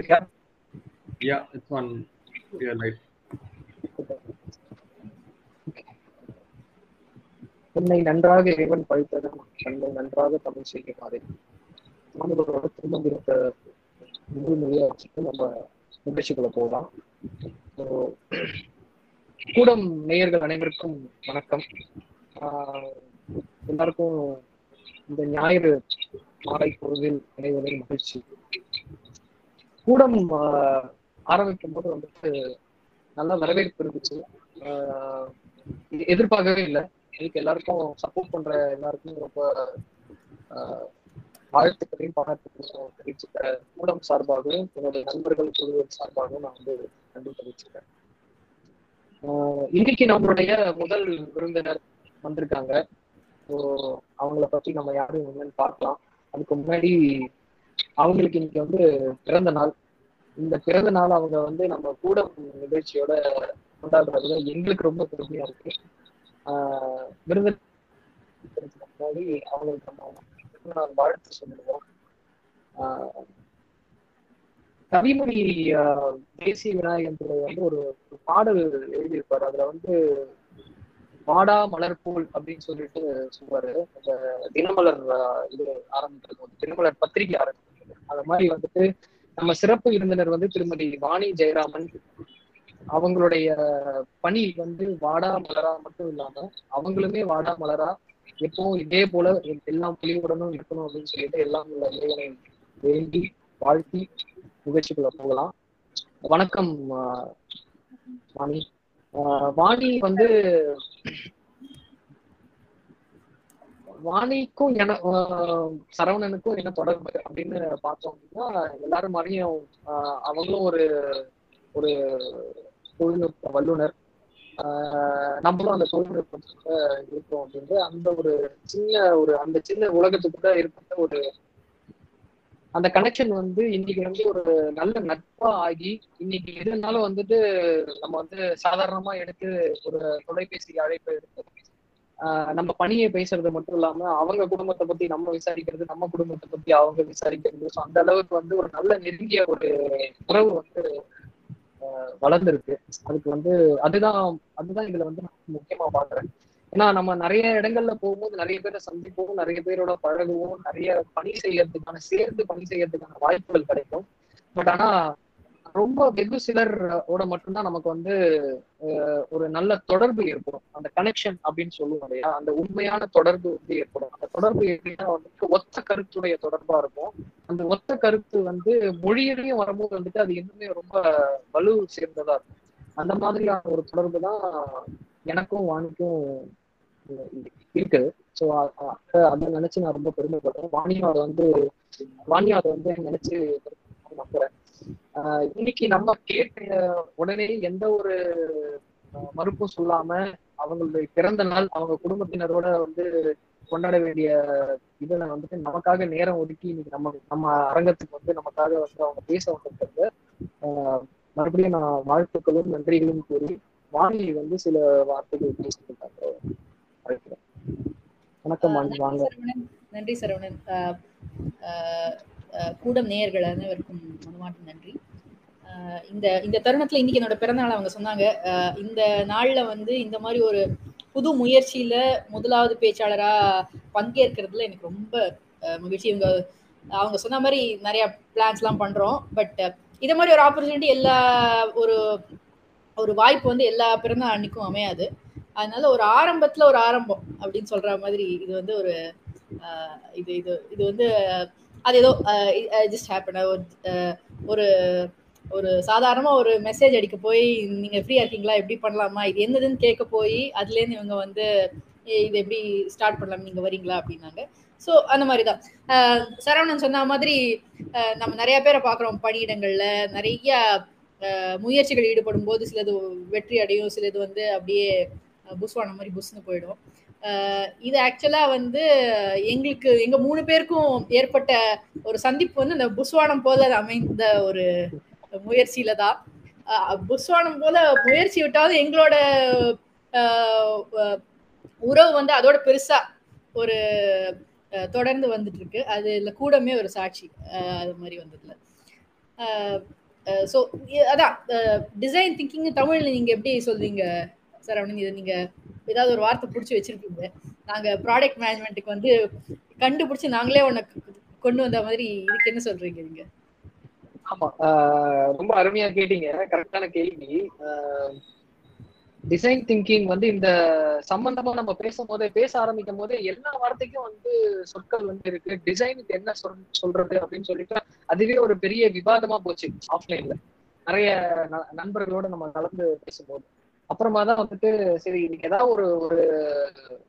Yeah. Yeah, it's on. Yeah, right. என்னை நன்றாக இறைவன் பழித்ததும் தன்னை நன்றாக தமிழ் செய்யுமாறு மாணவர்களோட திரும்ப இருக்க முழு மொழியை வச்சுட்டு நம்ம நிகழ்ச்சிக்குள்ள போகலாம் கூடம் நேயர்கள் அனைவருக்கும் வணக்கம் எல்லாருக்கும் இந்த ஞாயிறு மாலை பொழுதில் இணைவதில் மகிழ்ச்சி கூடம் ஆஹ் ஆரம்பிக்கும் போது வந்துட்டு நல்ல வரவேற்பு இருந்துச்சு. ஆஹ் எதிர்பார்க்கவே இல்லை. இதுக்கு எல்லாருக்கும் சப்போர்ட் பண்ற எல்லாருக்கும் ரொம்ப ஆஹ் வாழ்த்துக்களையும் பாராட்டுகளையும் தெரிவிச்சுக்கிறேன். கூடம் சார்பாகவும் என்னுடைய நண்பர்கள் குழுவின் சார்பாகவும் நான் வந்து நன்றி தெரிவிச்சுக்கிறேன். ஆஹ் இன்னைக்கு நம்மளுடைய முதல் விருந்தினர் வந்திருக்காங்க. ஸோ அவங்கள பத்தி நம்ம யாரும் என்னன்னு பார்க்கலாம். அதுக்கு முன்னாடி அவங்களுக்கு இன்னைக்கு வந்து பிறந்த நாள். இந்த பிறந்த நாள் அவங்க வந்து நம்ம கூட நிகழ்ச்சியோட கொண்டாடுறதுல எங்களுக்கு ரொம்ப பெருமையா இருக்கு. ஆஹ் முன்னாடி அவங்களுக்கு நம்ம வாழ்த்து சொல்லுவோம். ஆஹ் கவிமொழி ஆஹ் தேசிய விநாயகன் பிள்ளை வந்து ஒரு பாடல் எழுதியிருப்பாரு. அதுல வந்து மாடா மலர்போல் அப்படின்னு சொல்லிட்டு சொல்லுவாரு. அந்த தினமலர் இது ஆரம்பிக்கிறது தினமலர் பத்திரிகை ஆரம்பிக்கிறது. அந்த மாதிரி வந்துட்டு நம்ம சிறப்பு விருந்தினர் வந்து திருமதி வாணி ஜெயராமன். அவங்களுடைய பணி வந்து வாடா மலரா மட்டும் இல்லாம அவங்களுமே வாடா மலரா எப்பவும் இதே போல எல்லாம் புலிவுடனும் இருக்கணும் அப்படின்னு சொல்லிட்டு எல்லாம் உள்ள இறைவனை வேண்டி வாழ்த்தி நிகழ்ச்சிக்குள்ள போகலாம். வணக்கம் வாணி. வாணி வந்து வாணிக்கும் என சரவணனுக்கும் என்ன தொடர்பு அப்படின்னு பார்த்தோம் அப்படின்னா எல்லாரும் மாதிரியும் ஆஹ் அவங்களும் ஒரு ஒரு தொழில்நுட்ப வல்லுனர் ஆஹ் நம்மளும் அந்த தொழில்நுட்பத்துல இருக்கோம் அப்படின்ற அந்த ஒரு சின்ன ஒரு அந்த சின்ன உலகத்துக்குள்ள இருக்கிற ஒரு அந்த கனெக்ஷன் வந்து இன்னைக்கு வந்து ஒரு நல்ல நட்பா ஆகி இன்னைக்கு எதுனாலும் வந்துட்டு நம்ம வந்து சாதாரணமா எடுத்து ஒரு தொலைபேசி அழைப்பு எடுத்து நம்ம பணியை பேசுறது மட்டும் இல்லாம அவங்க குடும்பத்தை பத்தி நம்ம விசாரிக்கிறது நம்ம குடும்பத்தை பத்தி அவங்க விசாரிக்கிறது. ஸோ அந்த அளவுக்கு வந்து ஒரு நல்ல நெருங்கிய ஒரு உறவு வந்து ஆஹ் வளர்ந்துருக்கு. அதுக்கு வந்து அதுதான் அதுதான் இதுல வந்து நான் முக்கியமா பாக்குறேன் ஏன்னா நம்ம நிறைய இடங்கள்ல போகும்போது நிறைய பேரை சந்திப்போம் நிறைய பேரோட பழகுவோம் நிறைய பணி செய்யறதுக்கான சேர்ந்து பணி செய்யறதுக்கான வாய்ப்புகள் கிடைக்கும். பட் ஆனா ரொம்ப வெகு சிலரோட மட்டும்தான் நமக்கு வந்து ஒரு நல்ல தொடர்பு ஏற்படும். அந்த கனெக்ஷன் அப்படின்னு சொல்லுவோம் இல்லையா? அந்த உண்மையான தொடர்பு வந்து ஏற்படும். அந்த தொடர்பு எப்படின்னா வந்துட்டு ஒத்த கருத்துடைய தொடர்பா இருக்கும். அந்த ஒத்த கருத்து வந்து மொழியிலையும் வரும்போது வந்துட்டு அது இன்னுமே ரொம்ப வலு சேர்ந்ததா இருக்கும். அந்த மாதிரியான ஒரு தொடர்பு தான் எனக்கும் வாணிக்கும் இருக்கு ஸோ அதை நினைச்சு நான் ரொம்ப பெருமைப்படுறேன். வாணியும் அதை வந்து வாணியும் அதை வந்து நினைச்சு நம்புறேன். இன்னைக்கு நம்ம கேட்ட உடனே எந்த ஒரு மறுப்பும் சொல்லாம அவங்களுடைய பிறந்த நாள் அவங்க குடும்பத்தினரோட வந்து கொண்டாட வேண்டிய இதுல வந்துட்டு நமக்காக நேரம் ஒதுக்கி இன்னைக்கு நம்ம நம்ம அரங்கத்துக்கு வந்து நமக்காக வந்து அவங்க பேச வந்திருக்கிறது. மறுபடியும் நான் வாழ்த்துக்களும் நன்றிகளும் கூறி வாணி வந்து சில வார்த்தைகள் பேசியிருக்காங்க வணக்கம் வாணி வாங்க. நன்றி சரவணன். கூடம் நேயர்கள் அனைவருக்கும் மனமார்ந்த நன்றி. இந்த இந்த தருணத்துல இன்னைக்கு என்னோட பிறந்தநாள் அவங்க சொன்னாங்க. இந்த நாள்ல வந்து இந்த மாதிரி ஒரு புது முயற்சியில முதலாவது பேச்சாளரா பங்கேற்கிறதுல எனக்கு ரொம்ப மகிழ்ச்சி. இவங்க அவங்க சொன்ன மாதிரி நிறைய பிளான்ஸ் எல்லாம் பண்றோம். பட் இத மாதிரி ஒரு ஆப்பர்ச்சுனிட்டி எல்லா ஒரு ஒரு வாய்ப்பு வந்து எல்லா பிறந்த அன்னைக்கும் அமையாது. அதனால ஒரு ஆரம்பத்துல ஒரு ஆரம்பம் அப்படின்னு சொல்ற மாதிரி இது வந்து ஒரு இது இது இது வந்து அது ஏதோ ஜஸ்ட் ஹேப்பன் ஒரு ஒரு சாதாரணமா ஒரு மெசேஜ் அடிக்க போய் நீங்க ஃப்ரீயா இருக்கீங்களா? எப்படி பண்ணலாமா? இது என்னதுன்னு கேட்க போய் அதுலேருந்து இவங்க வந்து இது எப்படி ஸ்டார்ட் பண்ணலாம் நீங்க வரீங்களா அப்படின்னாங்க. ஸோ அந்த மாதிரி தான் சரவணன் சொன்ன மாதிரி நம்ம நிறைய பேரை பார்க்குறோம் பணியிடங்கள்ல. நிறைய முயற்சிகள் ஈடுபடும் போது சிலது வெற்றி அடையும் சிலது வந்து அப்படியே புஸ்வான மாதிரி புஸ்னு போயிடும். இது ஆக்சுவலா வந்து எங்களுக்கு எங்க மூணு பேருக்கும் ஏற்பட்ட ஒரு சந்திப்பு வந்து அந்த புஸ்வானம் போல அமைந்த ஒரு முயற்சியில தான். புஸ்வானம் போல முயற்சி விட்டாவது எங்களோட ஆஹ் உறவு வந்து அதோட பெருசா ஒரு தொடர்ந்து வந்துட்டு இருக்கு அது இல்ல கூடமே ஒரு சாட்சி அது மாதிரி வந்ததுல. ஸோ அதான் டிசைன் திங்கிங் தமிழ்ல நீங்க எப்படி சொல்வீங்க சரவணன் இதை நீங்க ஏதாவது ஒரு வார்த்தை பிடிச்சி வச்சிருப்பீங்க. நாங்க ப்ராடக்ட் மேனேஜ்மெண்ட்டுக்கு வந்து கண்டுபிடிச்சு நாங்களே உன்னை கொண்டு வந்த மாதிரி இதுக்கு என்ன சொல்றீங்க நீங்க? ஆமா ரொம்ப அருமையா கேட்டீங்க. கரெக்டான கேள்வி. டிசைன் திங்கிங் வந்து இந்த சம்பந்தமா நம்ம பேசும் போதே பேச ஆரம்பிக்கும் போதே எல்லா வார்த்தைக்கும் வந்து சொற்கள் வந்து இருக்கு. டிசைனுக்கு என்ன சொல் சொல்றது அப்படின்னு சொல்லிட்டு அதுவே ஒரு பெரிய விவாதமா போச்சு ஆஃப்லைன்ல நிறைய நண்பர்களோட நம்ம கலந்து பேசும்போது. அப்புறமா தான் வந்துட்டு சரி இன்னைக்கு ஏதாவது ஒரு ஒரு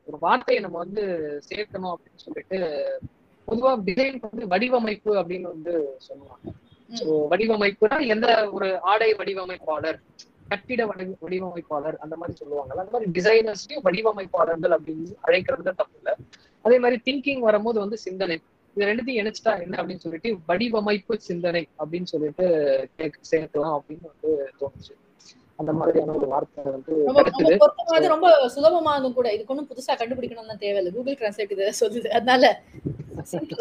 ஒரு வார்த்தையை நம்ம வந்து சேர்க்கணும் அப்படின்னு சொல்லிட்டு பொதுவா டிசைன் வந்து வடிவமைப்பு அப்படின்னு வந்து சொல்லுவாங்க. ஸோ வடிவமைப்புனா எந்த ஒரு ஆடை வடிவமைப்பாளர் கட்டிட வடி வடிவமைப்பாளர் அந்த மாதிரி சொல்லுவாங்கல்ல. அந்த மாதிரி டிசைனர்ஸ்லயும் வடிவமைப்பாளர்கள் அப்படின்னு அழைக்கிறது தப்பு இல்லை. அதே மாதிரி திங்கிங் வரும்போது வந்து சிந்தனை. இது ரெண்டுத்தையும் இணைச்சிட்டா என்ன அப்படின்னு சொல்லிட்டு வடிவமைப்பு சிந்தனை அப்படின்னு சொல்லிட்டு சேர்க்கலாம் அப்படின்னு வந்து தோணுச்சு. அந்த மாதிரியான ஒரு வார்த்தை வந்து ரொம்ப சுலபமாகும் கூட. இதுக்கு ஒன்றும் புதுசா கண்டுபிடிக்கணும்னு தேவையில்லை கூகுள் டிரான்ஸ்லேட் இதை சொல்லுது. அதனால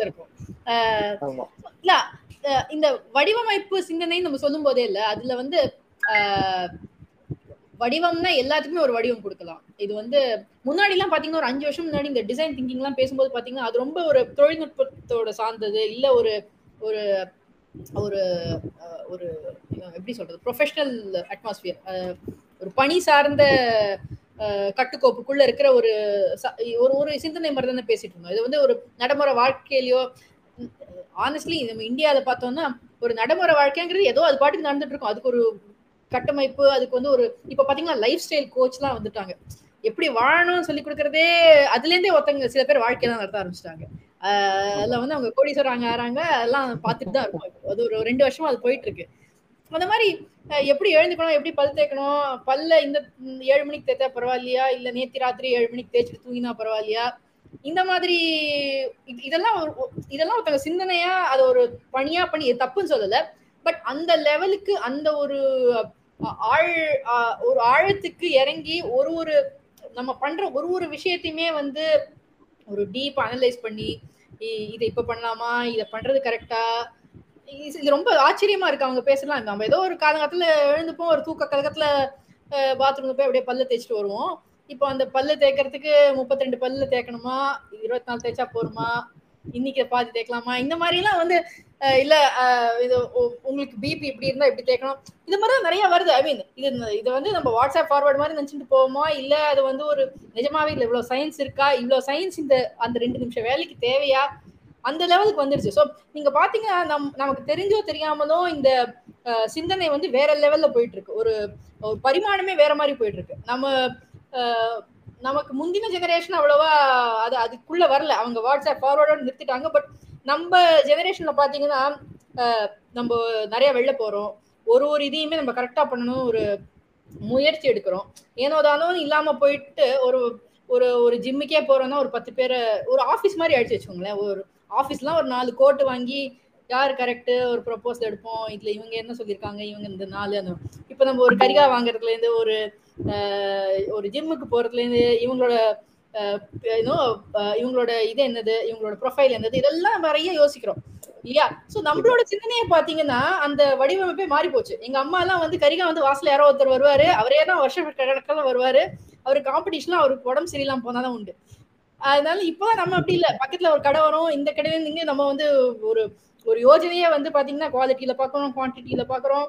இருக்கும். இல்ல இந்த வடிவமைப்பு சிந்தனை நம்ம சொல்லும் போதே இல்ல. அதுல வந்து வடிவம்னா எல்லாத்துக்குமே ஒரு வடிவம் கொடுக்கலாம். இது வந்து முன்னாடி எல்லாம் பாத்தீங்கன்னா ஒரு அஞ்சு வருஷம் முன்னாடி இந்த டிசைன் திங்கிங் எல்லாம் பேசும்போது பாத்தீங்கன்னா அது ரொம்ப ஒரு தொழில்நுட்பத்தோட சார்ந்தது இல்ல ஒரு ஒரு ஒரு ஒரு எப்படி சொல்றது ப்ரொஃபஷனல் அட்மாஸ்பியர் ஒரு பணி சார்ந்த கட்டுக்கோப்புக்குள்ள இருக்கிற ஒரு ஒரு ஒரு சிந்தனை மாதிரி தானே பேசிட்டு இருந்தோம். இது வந்து ஒரு நடைமுறை வாழ்க்கையிலயோ ஆனஸ்ட்லி நம்ம இந்தியாவில் பார்த்தோம்னா ஒரு நடைமுறை வாழ்க்கைங்கிறது ஏதோ அது பாட்டுக்கு நடந்துட்டு இருக்கும். அதுக்கு ஒரு கட்டமைப்பு அதுக்கு வந்து ஒரு இப்ப பாத்தீங்கன்னா லைஃப் ஸ்டைல் கோச்லாம் வந்துட்டாங்க. எப்படி வாழணும்னு சொல்லி கொடுக்கறதே அதுல இருந்தே ஒருத்தவங்க சில பேர் வாழ்க்கையெல்லாம் நடத்த ஆரம்பிச்சிட்டாங்க. அதுல வந்து அவங்க கோடீஸ்வரங்க ஆறாங்க அதெல்லாம் பார்த்துட்டு தான் இருக்கும் அது ஒரு ரெண்டு வருஷமா அது போயிட்டு இருக்கு அந்த மாதிரி எப்படி எழுந்துக்கணும் எப்படி பல் தேய்க்கணும்? பல்ல இந்த ஏழு மணிக்கு தேத்தா பரவாயில்லையா? இல்ல நேத்தி ராத்திரி ஏழு மணிக்கு தேய்ச்சிட்டு தூங்கினா பரவாயில்லையா? இந்த மாதிரி இதெல்லாம் இதெல்லாம் ஒருத்தவங்க சிந்தனையா அதை ஒரு பணியா பண்ணி தப்புன்னு சொல்லல. பட் அந்த லெவலுக்கு அந்த ஒரு ஆழ் ஒரு ஆழத்துக்கு இறங்கி ஒரு ஒரு நம்ம பண்ற ஒரு ஒரு விஷயத்தையுமே வந்து ஒரு டீப் அனலைஸ் பண்ணி இதை இப்ப பண்ணலாமா? இதை பண்றது கரெக்டா இது ரொம்ப ஆச்சரியமா இருக்கு. அவங்க பேசலாம். நம்ம ஏதோ ஒரு காலகட்டத்துல எழுந்துப்போம். ஒரு தூக்க கழகத்துல பாத்ரூம்ல போய் அப்படியே பல்ல தேய்ச்சிட்டு வருவோம். இப்போ அந்த பல்லு தேய்க்கிறதுக்கு முப்பத்தி ரெண்டு பல்லு தேய்க்கணுமா? இருபத்தி நாலு தேய்ச்சா போருமா இன்னைக்கு பாதி தேய்க்கலாமா? இந்த மாதிரி எல்லாம் வந்து இல்ல இது உங்களுக்கு பிபி இப்படி இருந்தா இப்படி தேய்க்கணும். இது மாதிரி நிறைய வருது. ஐ மீன் இது இது வந்து நம்ம வாட்ஸ்அப் ஃபார்வர்ட் மாதிரி நினைச்சிட்டு போவோமா? இல்ல அது வந்து ஒரு நிஜமாவே இல்ல இவ்வளவு சயின்ஸ் இருக்கா? இவ்வளவு சயின்ஸ் இந்த அந்த ரெண்டு நிமிஷம் வேலைக்கு தேவையா? அந்த லெவலுக்கு வந்துருச்சு. ஸோ நீங்க பாத்தீங்கன்னா நம் நமக்கு தெரிஞ்சோ தெரியாமலோ இந்த சிந்தனை வந்து வேற லெவல்ல போயிட்டு இருக்கு. ஒரு ஒரு பரிமாணமே வேற மாதிரி போயிட்டு இருக்கு. நம்ம நமக்கு முந்தின ஜெனரேஷன் அவ்வளவா அது அதுக்குள்ள வரல. அவங்க வாட்ஸ்அப் ஃபார்வர்டோட நிறுத்திட்டாங்க. பட் நம்ம ஜெனரேஷன்ல பாத்தீங்கன்னா நம்ம நிறைய வெளில போறோம். ஒரு ஒரு இதையுமே நம்ம கரெக்டா பண்ணணும் ஒரு முயற்சி எடுக்கிறோம். ஏனோ தானோ இல்லாம போயிட்டு ஒரு ஒரு ஒரு ஜிம்முக்கே போறோம்னா ஒரு பத்து பேரை ஒரு ஆஃபீஸ் மாதிரி அடிச்சு வச்சுக்கோங்களேன். ஒரு ஆஃபீஸ்லாம் ஒரு நாலு கோட்டு வாங்கி யார் கரெக்டு ஒரு ப்ரொப்போசல் எடுப்போம். இதுல இவங்க என்ன சொல்லியிருக்காங்க? இவங்க இந்த நாலு அந்த இப்போ நம்ம ஒரு கரிகா வாங்குறதுல இருந்து ஒரு ஒரு ஜிம்முக்கு போகிறதுலேருந்து இவங்களோட இவங்களோட இது என்னது இவங்களோட ப்ரொஃபைல் என்னது இதெல்லாம் நிறைய யோசிக்கிறோம். இல்லையா? சோ நம்மளோட சிந்தனையை பாத்தீங்கன்னா அந்த வடிவமைப்பே மாறி போச்சு எங்க அம்மா எல்லாம் வந்து கரிகா வந்து வாசல யாரோ ஒருத்தர் வருவாரு அவரே தான் வருஷம் கணக்கில் வருவாரு. அவர் காம்படிஷன்லாம் அவருக்கு உடம்பு சரியில்லாம போனாதான் உண்டு. அதனால இப்பதான் நம்ம அப்படி இல்ல. பக்கத்துல ஒரு கடை வரும் இந்த கடையில இருந்து நம்ம வந்து ஒரு ஒரு யோஜனையே வந்து பாத்தீங்கன்னா குவாலிட்டியில பாக்குறோம் குவான்டிட்டியில பாக்குறோம்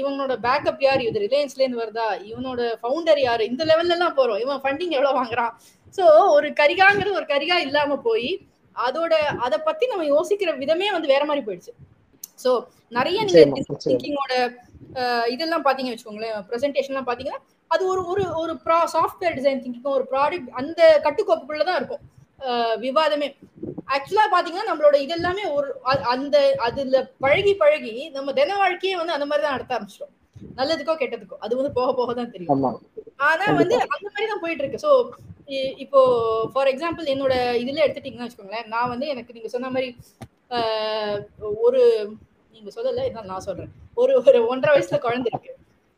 இவனோட பேக்கப் யார்? இது ரிலையன்ஸ்ல இருந்து வருதா? இவனோட ஃபவுண்டர் யாரு? இந்த லெவல்ல எல்லாம் போறோம். இவன் ஃபண்டிங் எவ்வளவு வாங்குறான்? சோ ஒரு கரிகாங்கிறது ஒரு கரிகா இல்லாம போய் அதோட அத பத்தி நம்ம யோசிக்கிற விதமே வந்து வேற மாதிரி போயிடுச்சு. சோ நிறைய நீங்க திங்கிங்கோட இதெல்லாம் பாத்தீங்க வச்சுக்கோங்களேன் ப்ரெசன்டேஷன் எல்லாம் பாத்தீங்கன்னா அது ஒரு ஒரு ஒரு ப்ரா சாஃப்ட்வேர் டிசைன் திங்கிங் ஒரு ப்ராடக்ட் அந்த கட்டுக்கோப்புக்குள்ளதான் இருக்கும். விவாதமே. ஆக்சுவலா பாத்தீங்கன்னா நம்மளோட இது எல்லாமே ஒரு அந்த அதுல பழகி பழகி நம்ம தின வாழ்க்கையே வந்து அந்த மாதிரி தான் நடத்த ஆரம்பிச்சிட்டோம். நல்லதுக்கோ கெட்டதுக்கோ. அது வந்து போக போக தான் தெரியும். ஆனா வந்து அந்த மாதிரி தான் போயிட்டு இருக்கு சோ இப்போ ஃபார் எக்ஸாம்பிள் என்னோட இதுல எடுத்துட்டீங்கன்னா வச்சுக்கோங்களேன் நான் வந்து எனக்கு நீங்க சொன்ன மாதிரி ஒரு நீங்க சொல்லல இதான் நான் சொல்றேன். ஒரு ஒரு ஒன்றரை வயசுல குழந்தை இருக்கு.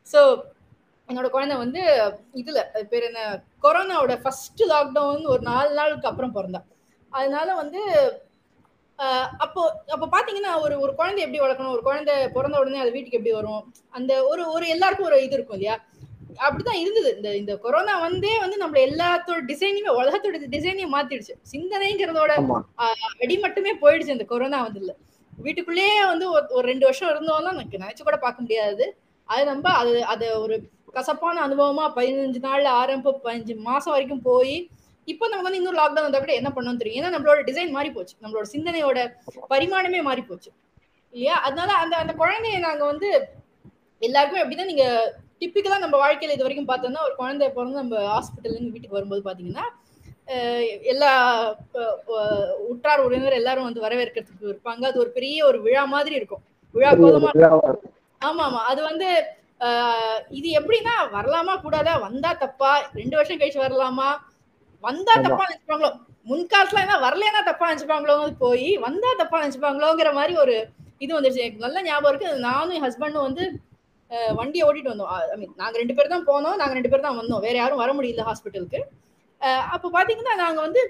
சோ என்னோட குழந்தை வந்து இதுல பேர் என்ன? கொரோனாவோட ஃபர்ஸ்ட் லாக்டவுன் ஒரு நாலு நாளுக்கு அப்புறம் பிறந்தா. அதனால வந்து அப்போ அப்போ பாத்தீங்கன்னா ஒரு ஒரு குழந்தை எப்படி வளர்க்கணும்? ஒரு குழந்தை பிறந்த உடனே அது வீட்டுக்கு எப்படி வரும்? அந்த ஒரு ஒரு எல்லாருக்கும் ஒரு இது இருக்கும் இல்லையா? அப்படிதான் இருந்தது. இந்த இந்த கொரோனா வந்தே வந்து நம்ம எல்லாத்தோட டிசைனையுமே உலகத்தோட டிசைனையும் மாத்திடுச்சு. சிந்தனைங்கிறதோட அடி மட்டுமே போயிடுச்சு இந்த கொரோனா வந்து வீட்டுக்குள்ளேயே வந்து ஒரு ஒரு ரெண்டு வருஷம் இருந்தோம்னா எனக்கு நினைச்சு கூட பார்க்க முடியாது. அது நம்ம அது அது ஒரு கசப்பான அனுபவமா பதினஞ்சு நாள்ல ஆரம்ப பதினஞ்சு மாசம் வரைக்கும் போய் இப்போ நமக்கு வந்து இன்னும் லாக்டவுன் வந்தா கூட என்ன பண்ணணும் தெரியும். ஏன்னா நம்மளோட டிசைன் மாறி போச்சு. நம்மளோட சிந்தனையோட பரிமாணமே மாறி போச்சு. இல்லையா? அதனால அந்த அந்த குழந்தைய நாங்க வந்து எல்லாருக்குமே எப்படின்னா நீங்க டிப்பிக்கலா நம்ம வாழ்க்கையில இது வரைக்கும் பார்த்தோம்னா ஒரு குழந்தை பிறந்து நம்ம ஹாஸ்பிட்டல்ல இருந்து வீட்டுக்கு வரும்போது பாத்தீங்கன்னா எல்லா உற்றார் உறவினர் எல்லாரும் வந்து வரவேற்கிறதுக்கு இருப்பாங்க. அது ஒரு பெரிய ஒரு விழா மாதிரி இருக்கும். விழா இருக்கும். ஆமா ஆமா. அது வந்து இது எப்படின்னா வரலாமா கூடாதா? வந்தா தப்பா? ரெண்டு வருஷம் கழிச்சு வரலாமா? வந்தா. தப்பா நினைச்சுப்பாங்களோ? முன்காலத்துல என்ன வரலைன்னா தப்பா நினைச்சுப்பாங்களோ? போய் வந்தா தப்பா நினைச்சுப்பாங்களோங்கிற மாதிரி ஒரு இது வந்துருச்சு. எனக்கு நல்ல ஞாபகம் இருக்கு. நானும் என் ஹஸ்பண்டும் வந்து வண்டியை ஓட்டிட்டு வந்தோம். ஐ மீன் நாங்க ரெண்டு பேர் தான் போனோம். நாங்க ரெண்டு பேர் தான் வந்தோம். வேற யாரும் வர முடியல ஹாஸ்பிட்டலுக்கு அப்போ பாத்தீங்கன்னா நாங்க வந்து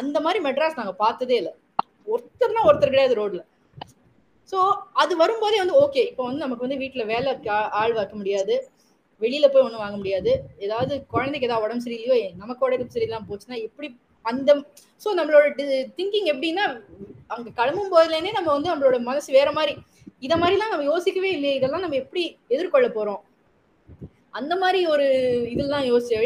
அந்த மாதிரி மெட்ராஸ் நாங்க பார்த்ததே இல்லை. ஒருத்தர்னா ஒருத்தர் கிடையாது ரோட்ல. சோ அது வரும்போதே வந்து ஓகே இப்போ வந்து நமக்கு வந்து வீட்ல வேலை ஆள் வைக்க முடியாது. வெளியில போய் ஒண்ணும் வாங்க முடியாது. ஏதாவது குழந்தைக்கு ஏதாவது உடம்பு சரியில்லையோ நமக்கு உடம்பு சரியில்லாம போச்சுன்னா எப்படி அந்த சோ நம்மளோட திங்கிங் எப்படின்னா அங்க கிளம்பும் போதுலேருந்தே நம்ம வந்து நம்மளோட மனசு வேற மாதிரி. இத மாதிரிலாம் நம்ம யோசிக்கவே இல்லையே. இதெல்லாம் நம்ம எப்படி எதிர்கொள்ள போறோம்? அந்த மாதிரி ஒரு இதெல்லாம் யோசிச்சு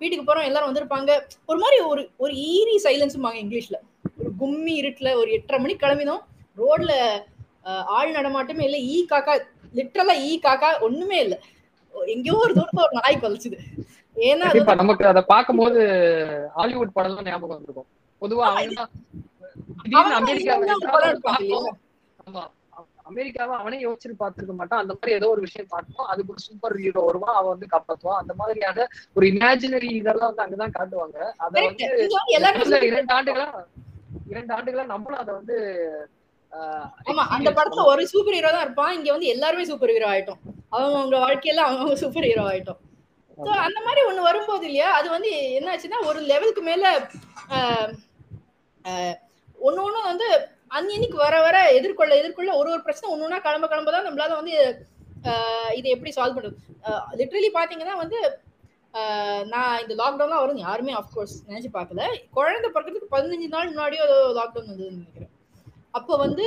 வீட்டுக்கு போறோம் எல்லாரும் வந்திருப்பாங்க. ஒரு மாதிரி ஒரு ஒரு ஈரி சைலன்ஸுமாங்க இங்கிலீஷ்ல ஒரு கும்மி இருட்டுல ஒரு எட்டரை மணிக்கு கிளம்பினோம். ரோட்ல ஆள் நடமாட்டமே இல்லை. ஈ காக்கா லிட்டரலா ஈ காக்கா ஒண்ணுமே இல்லை. எங்கேயோ ஒரு தூரத்துல ஒரு நாய் கொலைச்சுது ஏன்னா நமக்கு அதை பார்க்கும்போது ஹாலிவுட் படம் தான் ஞாபகம் வந்திருக்கும் பொதுவா அவங்க அமெரிக்காவை அவனே யோசிச்சு பார்த்திருக்க மாட்டான். அந்த மாதிரி ஏதோ ஒரு விஷயம் பார்ப்போம். அதுக்கு ஒரு சூப்பர் ஹீரோ வருவான். அவன் வந்து காப்பாத்துவான் அந்த மாதிரியான ஒரு இமேஜினரி இதெல்லாம் வந்து அங்கதான் காட்டுவாங்க. அத. வந்து இரண்டு ஆண்டுகளா இரண்டு ஆண்டுகளா நம்மளும் அதை வந்து ஆமா அந்த படத்துல ஒரு சூப்பர் ஹீரோ தான் இருப்பான். இங்க வந்து எல்லாருமே சூப்பர் ஹீரோ ஆயிட்டோம். அவங்க அவங்க வாழ்க்கையில அவங்க சூப்பர் ஹீரோ ஆயிட்டோம் சோ அந்த மாதிரி ஒண்ணு வரும்போது இல்லையா அது வந்து என்ன ஆச்சுன்னா ஒரு லெவலுக்கு மேல ஒண்ணு ஒண்ணு வந்து அன்னைக்கு வர வர எதிர்கொள்ள எதிர்கொள்ள ஒரு ஒரு பிரச்சனை ஒண்ணு ஒண்ணா கிளம்ப கிளம்ப தான் நம்மளால வந்து இதை எப்படி சால்வ் பண்றது? லிட்ரலி பாத்தீங்கன்னா வந்து நான் இந்த லாக்டவுன்லாம் வரும் யாருமே ஆஃப்கோர்ஸ் நினைச்சு பார்க்கல. குழந்தை பிறக்கிறதுக்கு பதினஞ்சு நாள் முன்னாடியோ லாக்டவுன் வந்ததுன்னு நினைக்கிறேன். அப்போ வந்து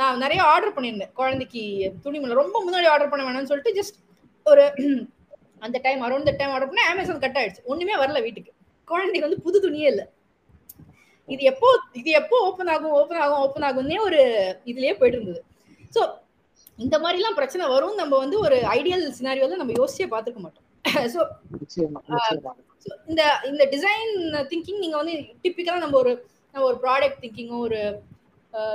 நான் நிறைய ஆர்டர் பண்ணியிருந்தேன். குழந்தைக்கு துணிமணி ரொம்ப முன்னாடி ஆர்டர் பண்ண வேணாம்னு சொல்லிட்டு ஜஸ்ட் ஒரு அந்த time around the time order பண்ணி அமேசான் கட் ஆயிடுச்சு. ஒண்ணுமே வரல வீட்டுக்கு. குழந்தைக்கு வந்து புது துணியே இல்லை. இது எப்போ இது எப்போ ஓப்பன் ஆகும் ஓப்பன் ஆகும் ஓப்பன் ஆகும்னே ஒரு இதுலயே போயிட்டு இருந்தது ஸோ இந்த மாதிரிலாம் பிரச்சனை வரும். நம்ம வந்து ஒரு ஐடியல் சினாரியோல நம்ம யோசிச்சே பார்த்துக்க மாட்டோம். ஸோ இந்த இந்த டிசைன் திங்கிங் நீங்க வந்து டிப்பிக்கலா நம்ம ஒரு நம்ம ஒரு ப்ராடக்ட் திங்கிங்கோ ஒரு